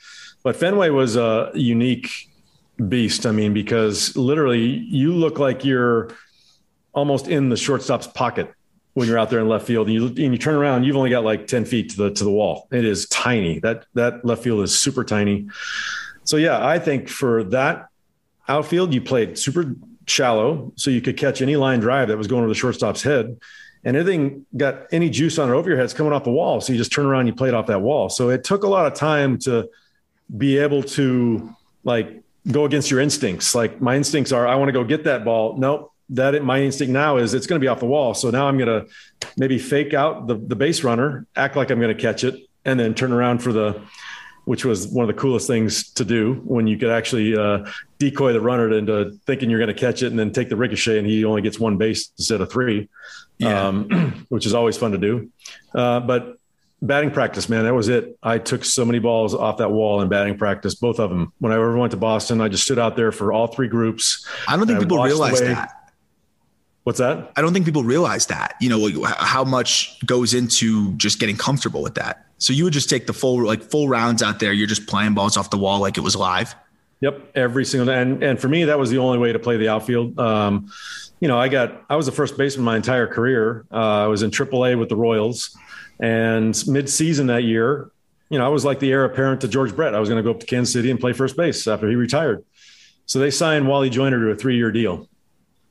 But Fenway was a unique beast. I mean, because literally you look like you're almost in the shortstop's pocket when you're out there in left field and you, and you turn around, you've only got like 10 feet to the, to the wall. It is tiny. That, that left field is super tiny. So yeah, I think for that outfield, you played super shallow. So you could catch any line drive that was going over the shortstop's head and anything got any juice on it over your head, it's coming off the wall. So you just turn around, and you play it off that wall. So it took a lot of time to be able to like go against your instincts. Like my instincts are, I want to go get that ball. Nope. That my instinct now is it's going to be off the wall. So now I'm going to maybe fake out the, the base runner, act like I'm going to catch it, and then turn around for the, which was one of the coolest things to do when you could actually uh, decoy the runner into thinking you're going to catch it and then take the ricochet and he only gets one base instead of three, yeah. um, which is always fun to do. Uh, but batting practice, man, that was it. I took so many balls off that wall in batting practice, both of them. When I ever went to Boston, I just stood out there for all three groups. I don't think people realize that. What's that? I don't think people realize that, you know, how much goes into just getting comfortable with that. So you would just take the full, like full rounds out there. You're just playing balls off the wall like it was live. Yep. Every single, and, and for me, that was the only way to play the outfield. Um, you know, I got, I was the first baseman my entire career. Uh, I was in AAA with the Royals. And mid-season that year, you know, I was like the heir apparent to George Brett. I was going to go up to Kansas City and play first base after he retired. So they signed Wally Joyner to a three-year deal.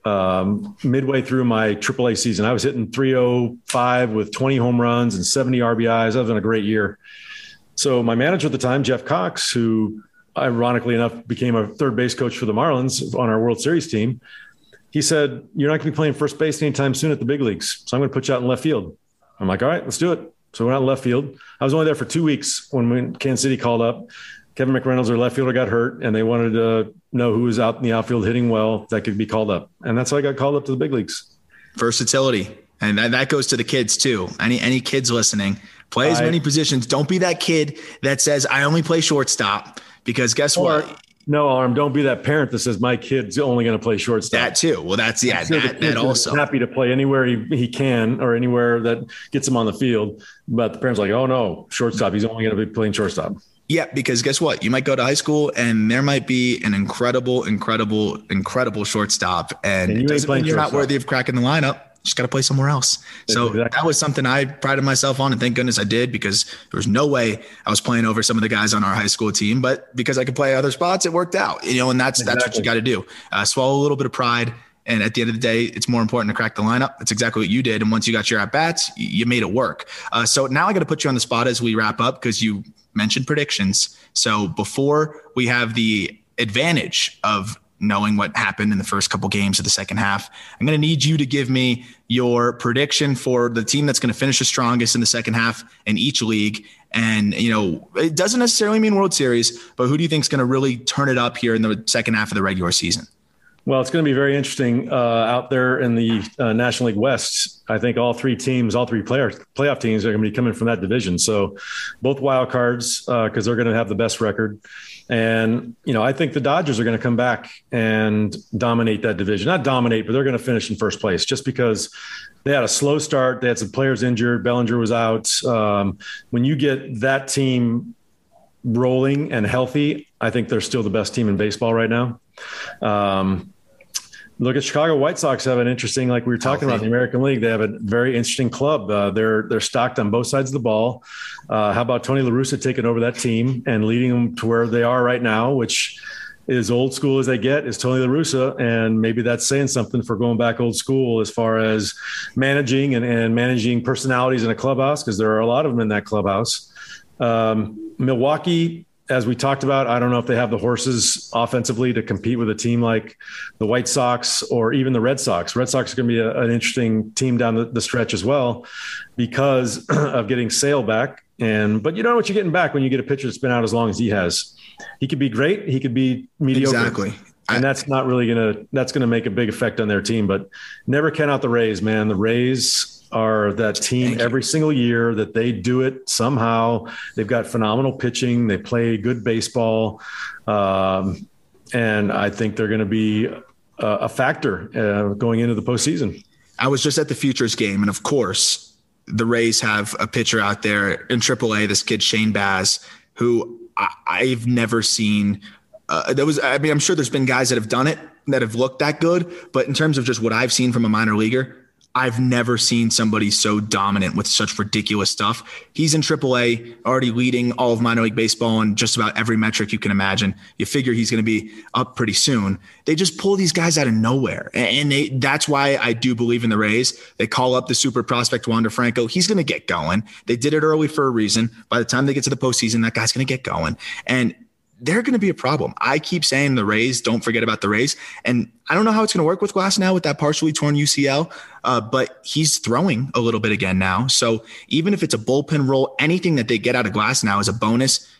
Um, midway through my AAA season, I was hitting 305 with 20 home runs and 70 RBIs. I was done a great year. So my manager at the time, Jeff Cox, who ironically enough became a third base coach for the Marlins on our World Series team, he said, You're not going to be playing first base anytime soon at the big leagues. So I'm going to put you out in left field. I'm like, All right, let's do it. So we went out in left field. I was only there for two weeks when, when Kansas City called up. Kevin McReynolds, their left fielder, got hurt, and they wanted to know who was out in the outfield hitting well that could be called up. And that's how I got called up to the big leagues. Versatility. And that goes to the kids too. Any any kids listening, play as I, many positions. Don't be that kid that says I only play shortstop because guess what? No, arm. Don't be that parent that says my kid's only going to play shortstop. That too. Well, that's yeah. Sure that, that also happy to play anywhere he, he can or anywhere that gets him on the field. But the parents like, oh no, shortstop. He's only going to be playing shortstop. Yeah, because guess what? You might go to high school and there might be an incredible, incredible, incredible shortstop, and, and you it doesn't mean you're not worthy of cracking the lineup just got to play somewhere else. So exactly. that was something I prided myself on, and thank goodness I did because there was no way I was playing over some of the guys on our high school team. But because I could play other spots, it worked out. You know, and that's exactly. that's what you got to do. Uh, swallow a little bit of pride. And at the end of the day, it's more important to crack the lineup. That's exactly what you did. And once you got your at bats, you made it work. Uh, so now I got to put you on the spot as we wrap up because you mentioned predictions. So before we have the advantage of knowing what happened in the first couple games of the second half. I'm going to need you to give me your prediction for the team that's going to finish the strongest in the second half in each league. And, you know, it doesn't necessarily mean World Series, but who do you think is going to really turn it up here in the second half of the regular season? Well, it's going to be very interesting uh, out there in the uh, National League West. I think all three teams, all three player, playoff teams are going to be coming from that division. So both wild cards, because uh, they're going to have the best record. And, you know, I think the Dodgers are going to come back and dominate that division. Not dominate, but they're going to finish in first place just because they had a slow start. They had some players injured. Bellinger was out. Um, when you get that team rolling and healthy, I think they're still the best team in baseball right now. Um, look at Chicago White Sox have an interesting, like we were talking about in the American League, they have a very interesting club. Uh, they're they're stocked on both sides of the ball. Uh, how about Tony La Russa taking over that team and leading them to where they are right now, which is old school as they get is Tony La Russa, and maybe that's saying something for going back old school as far as managing and, and managing personalities in a clubhouse because there are a lot of them in that clubhouse. Um, Milwaukee as we talked about, I don't know if they have the horses offensively to compete with a team like the White Sox or even the Red Sox. Red Sox are going to be a, an interesting team down the, the, stretch as well because of getting Sale back. And but you don't know what you're getting back when you get a pitcher that's been out as long as he has. He could be great. He could be mediocre. Exactly. And that's not really gonna that's gonna make a big effect on their team. But never count out the Rays, man. The Rays are that team every single year that they do it somehow. They've got phenomenal pitching. They play good baseball. Um, and I think they're going to be a, a factor uh, going into the postseason. I was just at the Futures game, and of course, the Rays have a pitcher out there in AAA. This kid Shane Baz, who I, have never seen. Uh, there was, I mean, I'm sure there's been guys that have done it that have looked that good, but in terms of just what I've seen from a minor leaguer, I've never seen somebody so dominant with such ridiculous stuff. He's in AAA, already leading all of minor league baseball in just about every metric you can imagine. You figure he's going to be up pretty soon. They just pull these guys out of nowhere, and they, that's why I do believe in the Rays. They call up the super prospect Wander Franco. He's going to get going. They did it early for a reason. By the time they get to the postseason, that guy's going to get going, and they're going to be a problem. I keep saying the Rays, don't forget about the Rays. And I don't know how it's going to work with Glasnow with that partially torn UCL, uh, but he's throwing a little bit again now. So even if it's a bullpen role, anything that they get out of Glasnow is a bonus.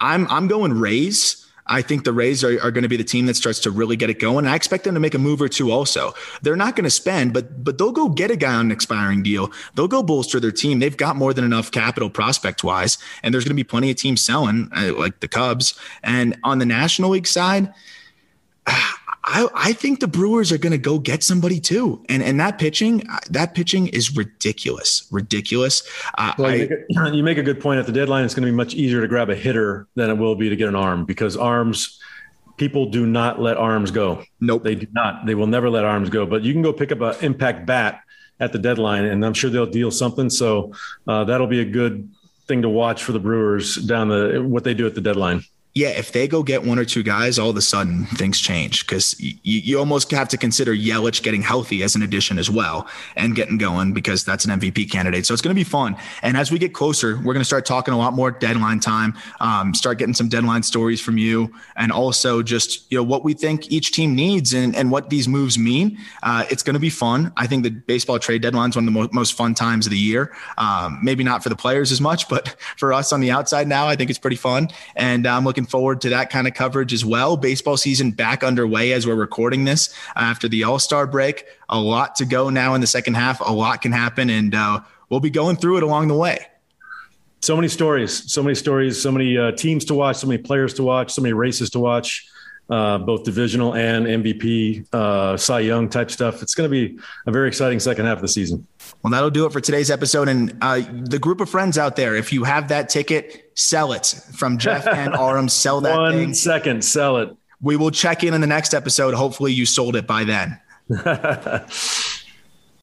I'm I'm going Rays. I think the Rays are, are going to be the team that starts to really get it going. I expect them to make a move or two also. They're not going to spend, but but they'll go get a guy on an expiring deal. They'll go bolster their team. They've got more than enough capital prospect wise, and there's going to be plenty of teams selling, uh, like the Cubs. And on the National League side, I, I think the Brewers are going to go get somebody too, and and that pitching, that pitching is ridiculous, ridiculous. Uh, well, you, make a, you, make a, good point. At the deadline, it's going to be much easier to grab a hitter than it will be to get an arm because arms, people do not let arms go. Nope, they do not. They will never let arms go. But you can go pick up an impact bat at the deadline, and I'm sure they'll deal something. So uh, that'll be a good thing to watch for the Brewers down the what they do at the deadline. Yeah, if they go get one or two guys, all of a sudden things change because you, you almost have to consider Yelich getting healthy as an addition as well and getting going because that's an MVP candidate. So it's going to be fun. And as we get closer, we're going to start talking a lot more deadline time, um, start getting some deadline stories from you, and also just you know what we think each team needs and, and what these moves mean. Uh, it's going to be fun. I think the baseball trade deadline is one of the mo- most fun times of the year. Um, maybe not for the players as much, but for us on the outside now, I think it's pretty fun. And I'm looking forward to that kind of coverage as well. Baseball season back underway as we're recording this after the All Star break. A lot to go now in the second half. A lot can happen, and uh, we'll be going through it along the way. So many stories, so many stories, so many uh, teams to watch, so many players to watch, so many races to watch. Uh, both divisional and MVP, uh, Cy Young type stuff. It's going to be a very exciting second half of the season. Well, that'll do it for today's episode. And uh, the group of friends out there, if you have that ticket, sell it from Jeff and Aram. Sell that One thing. second, sell it. We will check in in the next episode. Hopefully, you sold it by then.